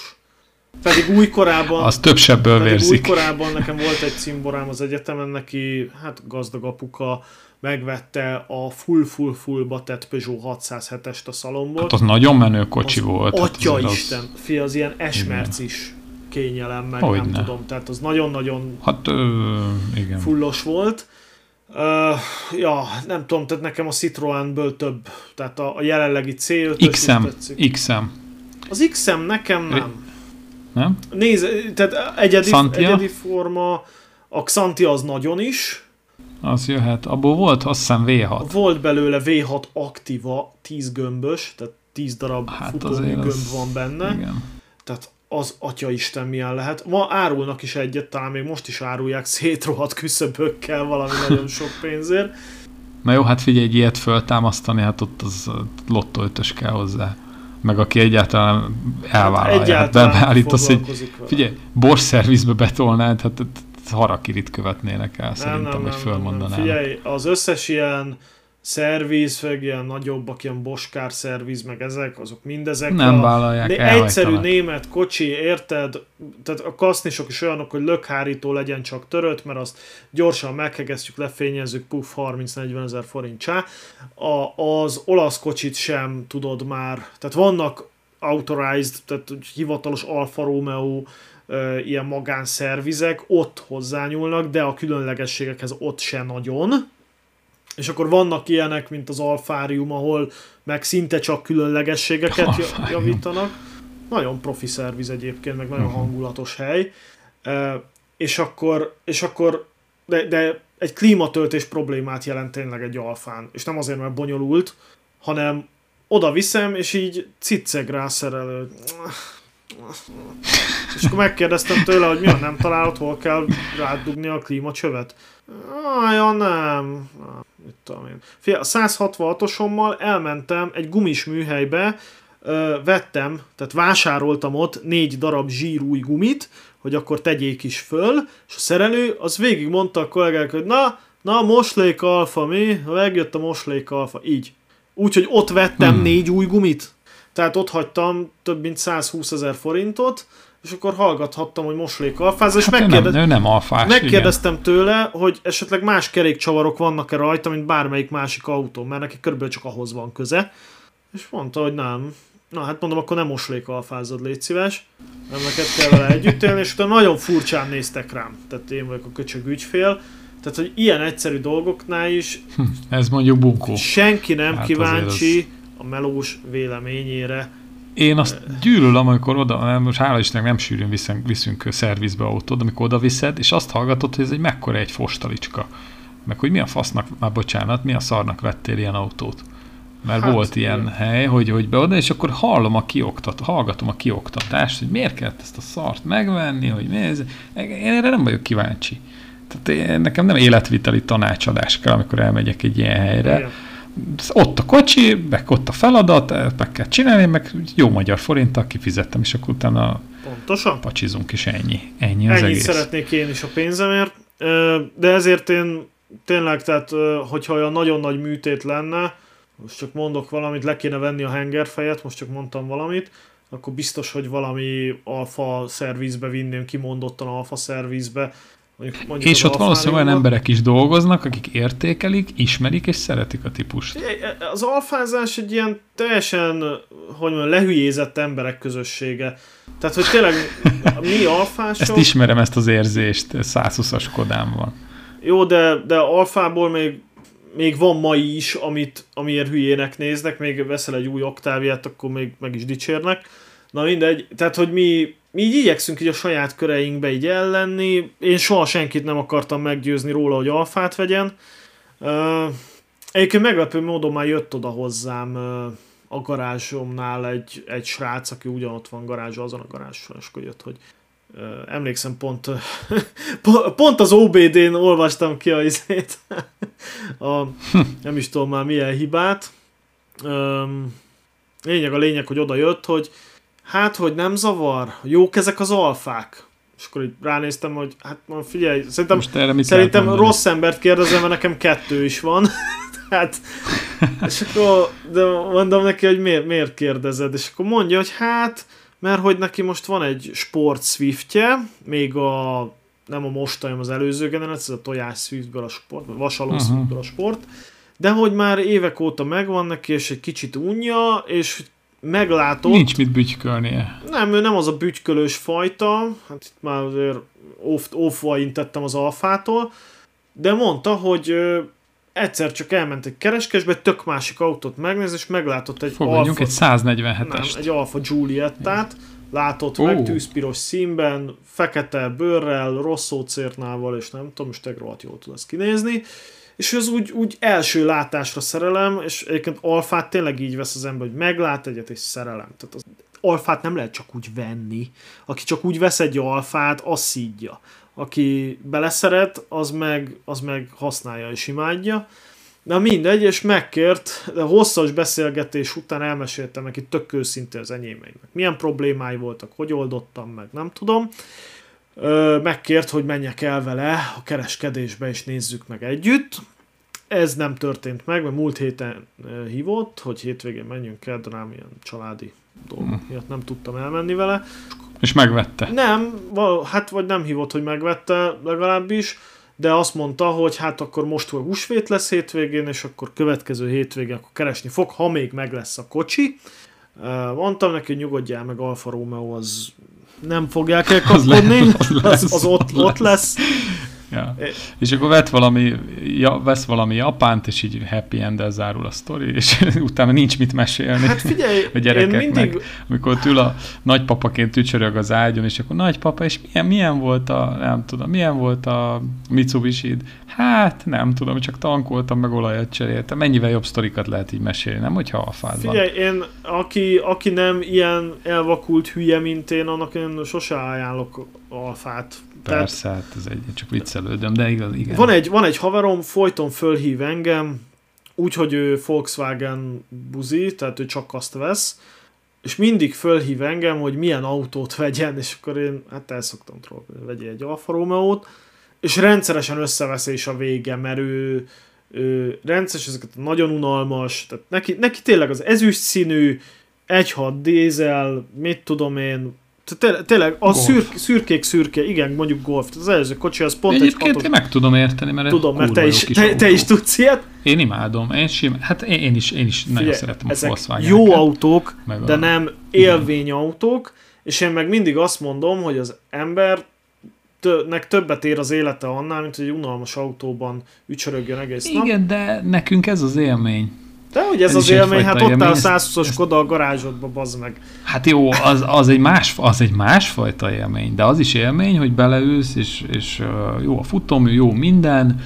Pedig újkorában... Az több sebből vérzik. újkorában nekem volt egy cimborám az egyetemen, neki hát gazdag apuka megvette a full-full-fullba tett Peugeot 607-est a szalomból. Hát az nagyon menő kocsi az volt. Atya hát Isten, az... fia, az ilyen esmercis kényelem, meg Hogyne. nem tudom, tehát az nagyon-nagyon hát, ö, igen. fullos volt. Uh, ja, nem tudom, tehát nekem a Citroenből több, tehát a, a jelenlegi C5 XM, XM. Az XM nekem nem. Nem? Nézd, tehát egyedi, egyedi forma, a Xantia az nagyon is. Az jöhet. Abból volt azt hiszem V6. Volt belőle V6 aktíva, 10 gömbös, tehát 10 darab hát futómű gömb az... van benne. Igen. Tehát az atya isten milyen lehet. Ma árulnak is egyet, talán még most is árulják szétrohadt küszöbökkel valami nagyon sok pénzért. Na jó, hát figyelj, egy ilyet föltámasztani, hát ott az lottó kell hozzá. Meg aki egyáltalán elvállalja. Hát egyáltalán hát beállítasz egy, figyelj, borszervizbe betolnád, hát harakirit követnének el, nem, szerintem, nem, hogy fölmondanám. Figyelj, az összes ilyen szerviz, meg ilyen nagyobbak, ilyen boskár szerviz, meg ezek, azok mindezek. Nem a, vállalják, Egyszerű német kocsi, érted? Tehát a kasznisok is olyanok, hogy lökhárító legyen csak törött, mert azt gyorsan meghegesztjük, lefényezzük, puff, 30-40 ezer forint csá. A, az olasz kocsit sem tudod már, tehát vannak authorized, tehát hivatalos Alfa Romeo ilyen magánszervizek, ott hozzányúlnak, de a különlegességekhez ott se nagyon és akkor vannak ilyenek, mint az Alfárium, ahol meg szinte csak különlegességeket Alfárium. javítanak. Nagyon profi szerviz egyébként, meg nagyon uh-huh. hangulatos hely. E, és akkor, és akkor de, de egy klímatöltés problémát jelent tényleg egy alfán. És nem azért, mert bonyolult, hanem oda viszem, és így cicceg rá szerelő. És akkor megkérdeztem tőle, hogy mi a nem találod, hol kell rádugni a klímacsövet. Ah, ja, nem. Mit tudom én. Fia, a 166-osommal elmentem egy gumis műhelybe, ö, vettem, tehát vásároltam ott négy darab zsírúj gumit, hogy akkor tegyék is föl, és a szerelő az végig mondta a kollégák, hogy na, na, moslék alfa, mi? Megjött a moslék alfa, így. Úgyhogy ott vettem hmm. négy új gumit. Tehát ott hagytam több mint 120 ezer forintot, és akkor hallgathattam, hogy moslék alfáz, és hát megkérdez... nem, nem alfás, megkérdeztem igen. tőle, hogy esetleg más kerékcsavarok vannak-e rajta, mint bármelyik másik autó, mert neki körülbelül csak ahhoz van köze. És mondta, hogy nem. Na hát mondom, akkor nem moslék alfázod, légy szíves. Nem neked kell vele együtt élni, és utána nagyon furcsán néztek rám. Tehát én vagyok a köcsög ügyfél. Tehát, hogy ilyen egyszerű dolgoknál is... Hm, ez mondjuk bunkó. Senki nem hát kíváncsi a melós véleményére én azt gyűlölöm, amikor oda, most hála Istennek nem sűrűn viszünk, viszünk szervizbe autód, amikor oda viszed, és azt hallgatod, hogy ez egy mekkora egy fostalicska. Meg hogy mi a fasznak, már bocsánat, mi a szarnak vettél ilyen autót. Mert hát, volt ilyen ilyen hely, hogy, hogy be oda, és akkor hallom a kioktat, hallgatom a kioktatást, hogy miért kellett ezt a szart megvenni, hogy mi ez. Én erre nem vagyok kíváncsi. Tehát én, nekem nem életviteli tanácsadás kell, amikor elmegyek egy ilyen helyre. Igen ott a kocsi, meg ott a feladat, meg kell csinálni, meg jó magyar forinttal kifizettem, és akkor utána Pontosan. pacsizunk, és ennyi. Ennyi az Ennyit egész. szeretnék én is a pénzemért, de ezért én tényleg, tehát hogyha olyan nagyon nagy műtét lenne, most csak mondok valamit, le kéne venni a hengerfejet, most csak mondtam valamit, akkor biztos, hogy valami alfa szervizbe vinném, kimondottan alfa szervizbe, Mondjuk, mondjuk és ott valószínűleg olyan emberek is dolgoznak, akik értékelik, ismerik és szeretik a típust. Az alfázás egy ilyen teljesen, hogy mondjam, lehülyézett emberek közössége. Tehát, hogy tényleg mi alfások... Ezt ismerem, ezt az érzést, 120-as kodám van. Jó, de, de alfából még, még van mai is, amit, amiért hülyének néznek, még veszel egy új oktáviát, akkor még meg is dicsérnek. Na mindegy, tehát, hogy mi mi így igyekszünk így a saját köreinkbe így ellenni. Én soha senkit nem akartam meggyőzni róla, hogy alfát vegyen. Uh, egyébként meglepő módon már jött oda hozzám a garázsomnál egy, egy srác, aki ugyanott van garázsa, azon a garázson, és akkor jött, hogy emlékszem pont, pont az OBD-n olvastam ki a izét, a, nem is tudom már milyen hibát. Lényeg a lényeg, hogy oda jött, hogy Hát, hogy nem zavar? Jók ezek az alfák? És akkor így ránéztem, hogy hát figyelj, szerintem, Most erre mit szerintem rossz embert kérdezem, mert nekem kettő is van. Tehát, és akkor de mondom neki, hogy miért, miért kérdezed, és akkor mondja, hogy hát, mert hogy neki most van egy sport Swiftje, még a nem a most, hanem az előző generáció, ez a tojás Swiftből a sport, vagy vasaló uh-huh. Swiftből a sport, de hogy már évek óta megvan neki, és egy kicsit unja, és meglátott... Nincs mit bütykölnie. Nem, ő nem az a bütykölős fajta, hát itt már azért off, off intettem az alfától, de mondta, hogy ö, egyszer csak elment egy kereskedésbe, egy tök másik autót megnéz, és meglátott egy Fogadjunk alfa, egy nem, 147-est. egy Alfa Giuliettát, látott Ó. meg tűzpiros színben, fekete bőrrel, rossz szócérnával, és nem tudom, most rohadt jól tud ezt kinézni. És ez úgy, úgy első látásra szerelem, és egyébként alfát tényleg így vesz az ember, hogy meglát egyet, és szerelem. Tehát az alfát nem lehet csak úgy venni. Aki csak úgy vesz egy alfát, az szídja. Aki beleszeret, az meg, az meg használja és imádja. Na mindegy, és megkért, de hosszas beszélgetés után elmeséltem neki tök őszintén az enyémeimnek. Milyen problémái voltak, hogy oldottam meg, nem tudom. Ö, megkért, hogy menjek el vele a kereskedésbe, és nézzük meg együtt. Ez nem történt meg, mert múlt héten ö, hívott, hogy hétvégén menjünk el, de nem ilyen családi dolgok miatt nem tudtam elmenni vele. És megvette. Nem, val- hát vagy nem hívott, hogy megvette legalábbis, de azt mondta, hogy hát akkor most hogy húsvét lesz hétvégén, és akkor következő hétvégén akkor keresni fog, ha még meg lesz a kocsi. Uh, mondtam neki, hogy nyugodjál meg, Alfa Romeo az nem fog elkapkodni, az, az lesz, az, az ott, az ott lesz. Ja. É. És akkor vett valami, ja, vesz valami japánt, és így happy end zárul a sztori, és utána nincs mit mesélni. Hát figyelj, a gyerekek én mindig, meg, amikor ül a nagypapaként tücsörög az ágyon, és akkor nagypapa, és milyen, milyen volt a, nem tudom, milyen volt a mitsubishi Hát, nem tudom, csak tankoltam, meg olajat cseréltem. Mennyivel jobb sztorikat lehet így mesélni, nem, hogyha a fád van. Figyelj, én, aki, aki nem ilyen elvakult hülye, mint én, annak én sose ajánlok alfát. Tehát Persze, hát ez egy, csak viccelődöm, de igaz, igen. van egy, van egy haverom, folyton fölhív engem, úgyhogy ő Volkswagen buzi, tehát ő csak azt vesz, és mindig fölhív engem, hogy milyen autót vegyen, és akkor én hát el szoktam trollkodni, vegyél egy Alfa Romeo-t, és rendszeresen összeveszés a vége, mert ő, ő rendszeres, ezeket nagyon unalmas, tehát neki, neki tényleg az ezüst színű, 1.6 dízel, mit tudom én, tehát tényleg, a Golf. szürk, szürkék szürke, igen, mondjuk golf, az előző kocsi, az pont egy Egyébként hatos, én meg tudom érteni, mert tudom, mert te is, te, te is tudsz ilyet. Én imádom, én sim, hát én, én is, én is nagyon Figyelj, szeretem a volkswagen jó autók, meg de a- nem élvényautók, és én meg mindig azt mondom, hogy az ember nek többet ér az élete annál, mint hogy egy unalmas autóban ücsörögjön egész nap. Igen, de nekünk ez az élmény. De hogy ez, Ez az élmény, hát ott áll a ezt- 120-as ezt- Koda a garázsodba, bazd meg. Hát jó, az, az, egy más, az egy másfajta élmény, de az is élmény, hogy beleülsz, és, és jó a futómű, jó minden,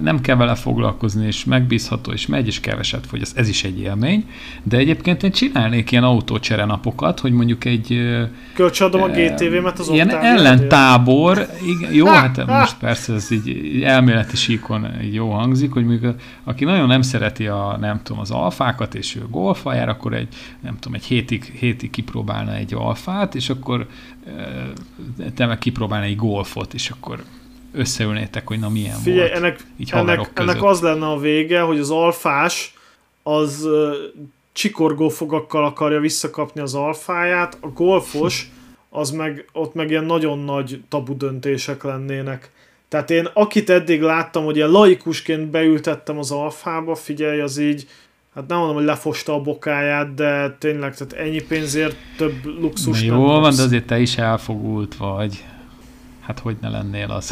nem kell vele foglalkozni, és megbízható, és megy, és keveset fogy, ez, ez is egy élmény, de egyébként én csinálnék ilyen autócsere napokat, hogy mondjuk egy Kölcsönadom a GTV-met az Ilyen ellentábor, igen, jó, hát most persze ez így, elméleti síkon így jó hangzik, hogy mondjuk a- aki nagyon nem szereti a, nem tudom, az alfákat, és ő golfa jár, akkor egy, nem tudom, egy hétig, hétig kipróbálna egy alfát, és akkor te meg kipróbálna egy golfot, és akkor összeülnétek, hogy na milyen Figyelj, volt. ennek, így ennek, ennek az lenne a vége, hogy az alfás az ö, csikorgó fogakkal akarja visszakapni az alfáját, a golfos az meg, ott meg ilyen nagyon nagy tabu döntések lennének. Tehát én akit eddig láttam, hogy ilyen laikusként beültettem az alfába, figyelj, az így, hát nem mondom, hogy lefosta a bokáját, de tényleg, tehát ennyi pénzért több luxus Na nem jó van, de azért te is elfogult vagy. Hát hogy ne lennél az?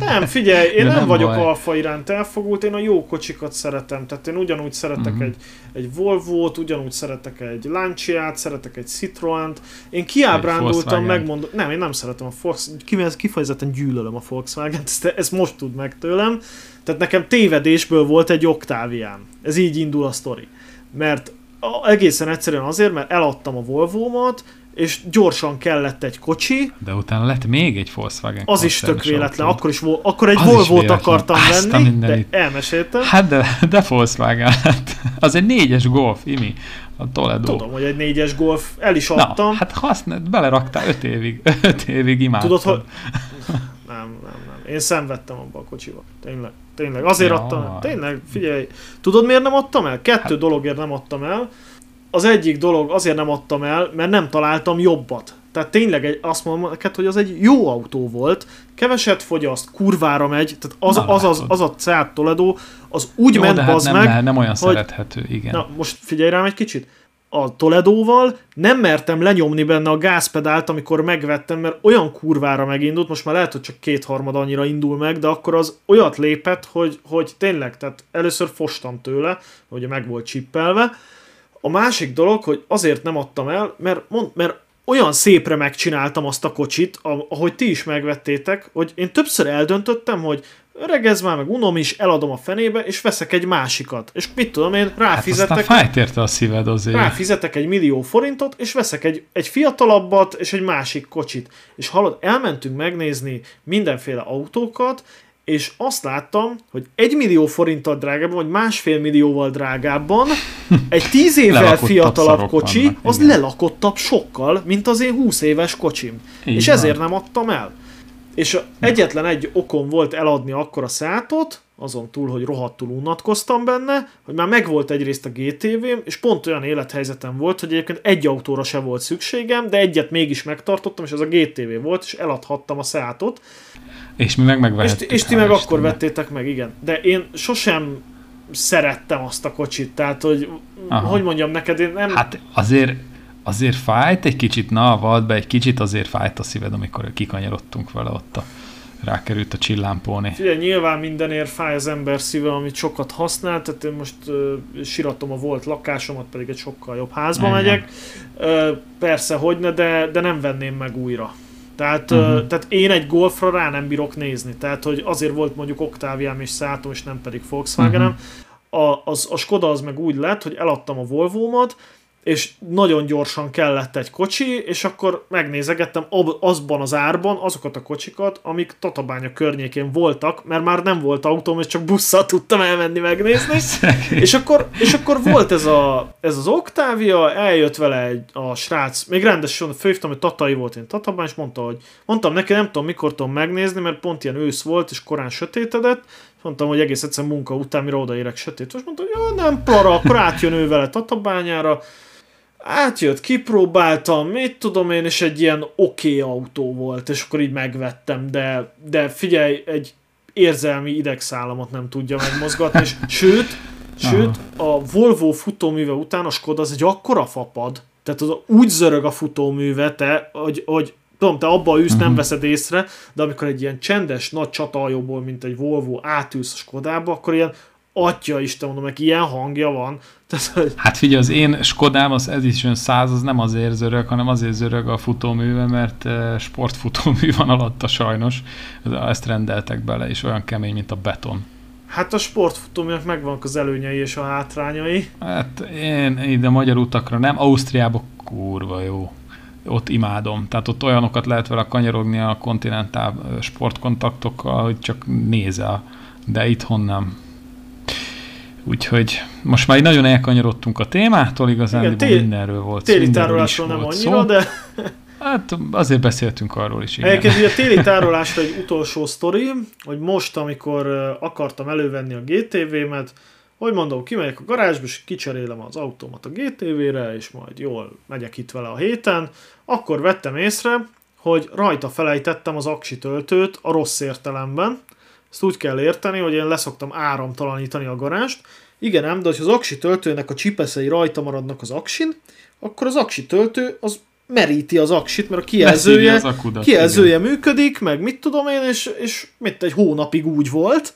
Nem, figyelj, én De nem, nem vagyok baj. alfa iránt elfogult, én a jó kocsikat szeretem, tehát én ugyanúgy szeretek Mhm. egy, egy Volvo-t, ugyanúgy szeretek egy Lancia-t, szeretek egy Citroen-t. Én kiábrándultam, megmondom, nem, én nem szeretem a Volkswagen, kifejezetten gyűlölöm a Volkswagen-t, ezt, ezt most tud meg tőlem. Tehát nekem tévedésből volt egy Octavian. Ez így indul a sztori. Mert egészen egyszerűen azért, mert eladtam a Volvo-mat, és gyorsan kellett egy kocsi, De utána lett még egy Volkswagen az is tök véletlen, akkor is vol- akkor egy Az Volvo-t akartam Azt venni, de mindenit. elmeséltem. Hát de, de Volkswagen, hát az egy négyes Golf, Imi. a Toledo. Tudom, hogy egy négyes golf, el is adtam. Na, hát használt, beleraktál öt évig, öt évig imádtad. Tudod, hogy... Nem, nem, nem. Én szenvedtem abba a kocsiba. Tényleg. Tényleg. Azért ja. adtam el. Tényleg, figyelj. Tudod miért nem adtam el? Kettő hát... dologért nem adtam el. Az egyik dolog azért nem adtam el, mert nem találtam jobbat. Tehát tényleg egy, azt mondom neked, hogy az egy jó autó volt, keveset fogyaszt, kurvára megy, tehát az, Na, az, az, az, a Seat Toledo, az úgy jó, ment hát nem, meg, nem, nem olyan hogy, szerethető, igen. Na, most figyelj rám egy kicsit. A Toledóval nem mertem lenyomni benne a gázpedált, amikor megvettem, mert olyan kurvára megindult, most már lehet, hogy csak kétharmad annyira indul meg, de akkor az olyat lépett, hogy, hogy tényleg, tehát először fostam tőle, hogy meg volt csippelve. A másik dolog, hogy azért nem adtam el, mert, mond, mert olyan szépre megcsináltam azt a kocsit, ahogy ti is megvettétek, hogy én többször eldöntöttem, hogy öreg ez már, meg unom is, eladom a fenébe, és veszek egy másikat. És mit tudom én, ráfizetek... Hát fájt érte a szíved azért. Ráfizetek egy millió forintot, és veszek egy, egy fiatalabbat, és egy másik kocsit. És hallod, elmentünk megnézni mindenféle autókat, és azt láttam, hogy egy millió forinttal drágábban, vagy másfél millióval drágábban egy tíz évvel fiatalabb kocsi, vannak, az igen. lelakottabb sokkal, mint az én 20 éves kocsim. Így és van. ezért nem adtam el. És egyetlen egy okom volt eladni akkor a szátot, azon túl, hogy rohadtul unatkoztam benne, hogy már megvolt egyrészt a GTV-m, és pont olyan élethelyzetem volt, hogy egyébként egy autóra se volt szükségem, de egyet mégis megtartottam, és az a GTV volt, és eladhattam a szátot. És mi meg megvehettük. És, és ti meg Istennek. akkor vettétek meg, igen. De én sosem szerettem azt a kocsit, tehát hogy, Aha. hogy mondjam neked, én nem... Hát azért, azért fájt egy kicsit, na, vad be, egy kicsit azért fájt a szíved, amikor kikanyarodtunk vele ott a rákerült a csillámpóni. Figyelj, nyilván mindenért fáj az ember szíve, amit sokat használ, tehát én most uh, siratom a volt lakásomat, pedig egy sokkal jobb házba Igen. megyek. Uh, persze, hogyne, de, de nem venném meg újra. Tehát, uh-huh. uh, tehát én egy golfra rá nem bírok nézni. Tehát, hogy azért volt mondjuk Octaviám és Szátom, és nem pedig Volkswagenem. Uh-huh. A, az, a Skoda az meg úgy lett, hogy eladtam a Volvo-mat, és nagyon gyorsan kellett egy kocsi, és akkor megnézegettem azban az árban azokat a kocsikat, amik Tatabánya környékén voltak, mert már nem volt autóm, és csak busszal tudtam elmenni megnézni. és akkor, és akkor volt ez, a, ez az Octavia, eljött vele egy, a srác, még rendesen főhívtam, hogy Tatai volt én Tatabány, és mondta, hogy mondtam neki, nem tudom mikor tudom megnézni, mert pont ilyen ősz volt, és korán sötétedett, mondtam, hogy egész egyszer munka után, mire odaérek sötét, és mondta, hogy ja, nem para, akkor átjön ő vele Tatabányára, átjött, kipróbáltam, mit tudom én, és egy ilyen oké okay autó volt, és akkor így megvettem, de, de figyelj, egy érzelmi idegszálamat nem tudja megmozgatni, és sőt, sőt, a Volvo futóműve után a Skoda az egy akkora fapad, tehát az úgy zörög a futóműve, te, hogy, hogy tudom, te abba ülsz, nem mhm. veszed észre, de amikor egy ilyen csendes, nagy csatajóból, mint egy Volvo átülsz a Skodába, akkor ilyen atya Isten, mondom, meg ilyen hangja van. Tehát, hogy... Hát figyelj, az én Skodám, az Edition 100, az nem azért zörög, hanem azért zörög a futóműve, mert eh, sportfutómű van alatta sajnos. Ezt rendeltek bele, és olyan kemény, mint a beton. Hát a sportfutóműnek megvannak az előnyei és a hátrányai. Hát én ide magyar utakra nem, Ausztriában kurva jó. Ott imádom. Tehát ott olyanokat lehet vele kanyarogni a kontinentál eh, sportkontaktokkal, hogy csak nézel. De itthon nem Úgyhogy most már nagyon elkanyarodtunk a témától, igazán Igen, tél, mindenről volt Téli tárolásról nem annyira, szó. de... Hát azért beszéltünk arról is. Igen. Egyébként ugye a téli tárolásra egy utolsó sztori, hogy most, amikor akartam elővenni a GTV-met, hogy mondom, kimegyek a garázsba, és kicserélem az autómat a GTV-re, és majd jól megyek itt vele a héten, akkor vettem észre, hogy rajta felejtettem az aksi töltőt a rossz értelemben, ezt úgy kell érteni, hogy én leszoktam áramtalanítani a garást. Igen ám, de hogyha az aksi töltőnek a csipeszei rajta maradnak az aksin, akkor az aksi töltő az meríti az aksit, mert a kijelzője, az akudat, kijelzője működik, meg mit tudom én, és, és mit egy hónapig úgy volt,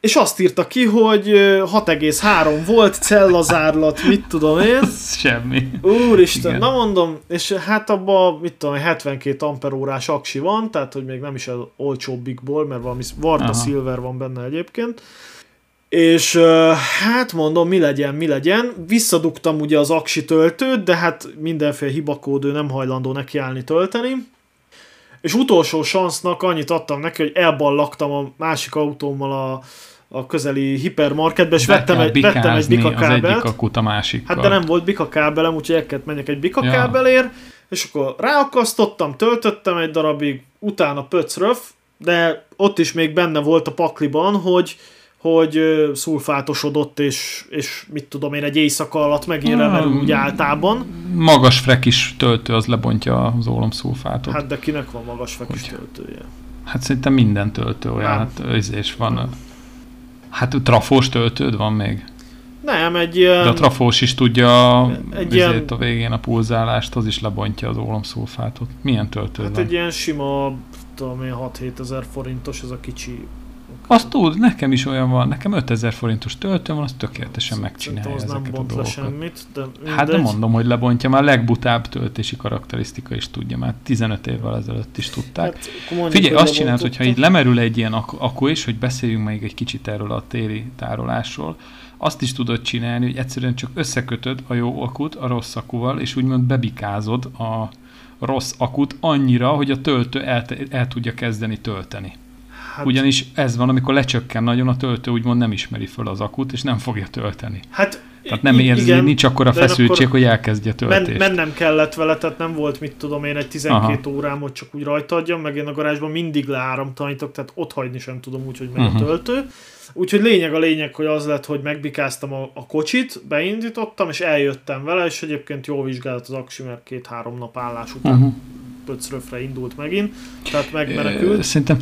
és azt írta ki, hogy 6,3 volt, cellazárlat, mit tudom én. Semmi. Úristen, Igen. na mondom, és hát abban, mit tudom, 72 amperórás aksi van, tehát hogy még nem is az olcsóbbikból, mert valami Varta Aha. Silver van benne egyébként. És hát mondom, mi legyen, mi legyen. Visszadugtam ugye az aksi töltőt, de hát mindenféle hibakódő nem hajlandó nekiállni tölteni. És utolsó sansznak annyit adtam neki, hogy elballaktam a másik autómmal a, a közeli hipermarketbe, és vettem egy, vettem egy bika kábelt. Az egyik akut a másik. Hát de nem volt bika kábelem, úgyhogy el kellett menjek egy bika ja. és akkor ráakasztottam, töltöttem egy darabig, utána pöcröf, de ott is még benne volt a pakliban, hogy hogy szulfátosodott, és, és mit tudom én, egy éjszaka alatt megint merül úgy általában. Magas frekis töltő az lebontja az ólomszulfátot. Hát de kinek van magas frekis hogy? töltője? Hát szerintem minden töltő olyan, hát és van. Nem. Hát trafós töltőd van még? Nem, egy ilyen... De a trafós is tudja egy ilyen... a végén a pulzálást, az is lebontja az ólomszulfátot. Milyen töltőd Hát van? egy ilyen sima, tudom én, 6-7 ezer forintos, ez a kicsi azt tud, nekem is olyan van, nekem 5000 forintos töltőm van, az tökéletesen megcsinálja az ezeket nem a dolgokat. semmit, de mindegy. Hát de mondom, hogy lebontja, már a legbutább töltési karakterisztika is tudja, már 15 évvel ezelőtt is tudták. Hát, Figyelj, azt csinálod, hogyha így lemerül egy ilyen akku is, hogy beszéljünk még egy kicsit erről a téli tárolásról, azt is tudod csinálni, hogy egyszerűen csak összekötöd a jó akut a rossz akuval, és úgymond bebikázod a rossz akut annyira, hogy a töltő el, el tudja kezdeni tölteni. Hát, Ugyanis ez van, amikor lecsökken nagyon a töltő, úgymond nem ismeri föl az akut, és nem fogja tölteni. Hát tehát nem érzi, igen, nincs akkor a feszültség, hogy elkezdje töltést. Men, mennem kellett vele, tehát nem volt, mit tudom én, egy 12 Aha. órám, hogy csak úgy rajta adjam, meg én a garázsban mindig leáramtanítok, tehát ott hagyni sem tudom úgy, hogy megy uh-huh. a mhm. töltő. Úgyhogy lényeg a lényeg, hogy az lett, hogy megbikáztam a, a kocsit, beindítottam, és eljöttem vele, és egyébként jól vizsgált az aksi, mert két-három nap állás után uh-huh. pöcröfre indult megint, tehát megmenekült. Szerintem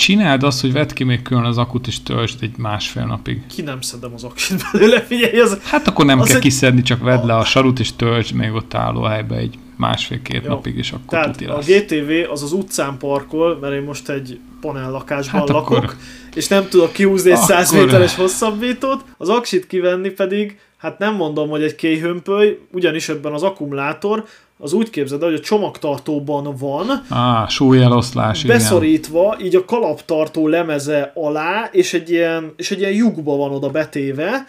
csináld azt, hogy vedd ki még külön az akut, és töltsd egy másfél napig. Ki nem szedem az aksit belőle, figyelj, az... Hát akkor nem az kell egy... kiszedni, csak vedd le a sarut, és töltsd még ott álló helybe egy másfél-két napig, és akkor Tehát tuti a GTV az az utcán parkol, mert én most egy panel lakásban hát lakok, akkor... és nem tudok kiúzni egy akkor... 100 méteres hosszabbítót, az aksit kivenni pedig, hát nem mondom, hogy egy kéhömpöly, ugyanis ebben az akkumulátor az úgy képzeld hogy a csomagtartóban van. Á, súlyeloszlás, Beszorítva, igen. így a kalaptartó lemeze alá, és egy ilyen, és egy ilyen lyukba van oda betéve,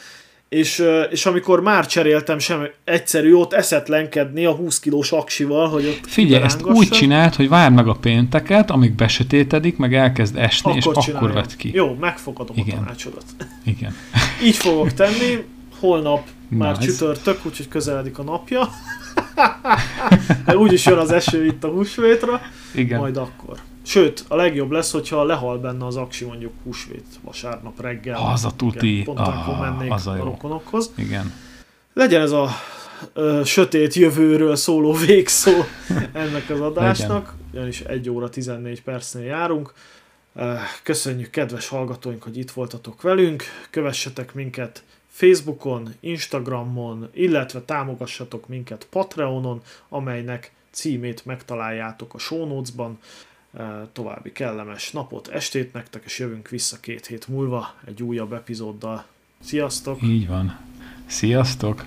és, és amikor már cseréltem sem egyszerű ott eszetlenkedni a 20 kilós aksival, hogy ott Figyelj, ezt úgy csinált, hogy vár meg a pénteket, amíg besötétedik, meg elkezd esni, akkor és csinálja. akkor vett ki. Jó, megfogadom Igen. a tanácsodat. Igen. Így fogok tenni, holnap már nice. csütörtök, úgyhogy közeledik a napja. De úgyis jön az eső itt a húsvétra, Igen. majd akkor. Sőt, a legjobb lesz, hogyha lehal benne az aksi mondjuk húsvét vasárnap reggel. Az a tuti. Igen, pont ah, akkor mennék az a, a rokonokhoz. Igen. Legyen ez a ö, sötét jövőről szóló végszó ennek az adásnak. Ugyanis 1 óra 14 percnél járunk. Köszönjük kedves hallgatóink, hogy itt voltatok velünk. Kövessetek minket Facebookon, Instagramon, illetve támogassatok minket Patreonon, amelynek címét megtaláljátok a show notes-ban. További kellemes napot, estét nektek, és jövünk vissza két hét múlva egy újabb epizóddal. Sziasztok! Így van. Sziasztok!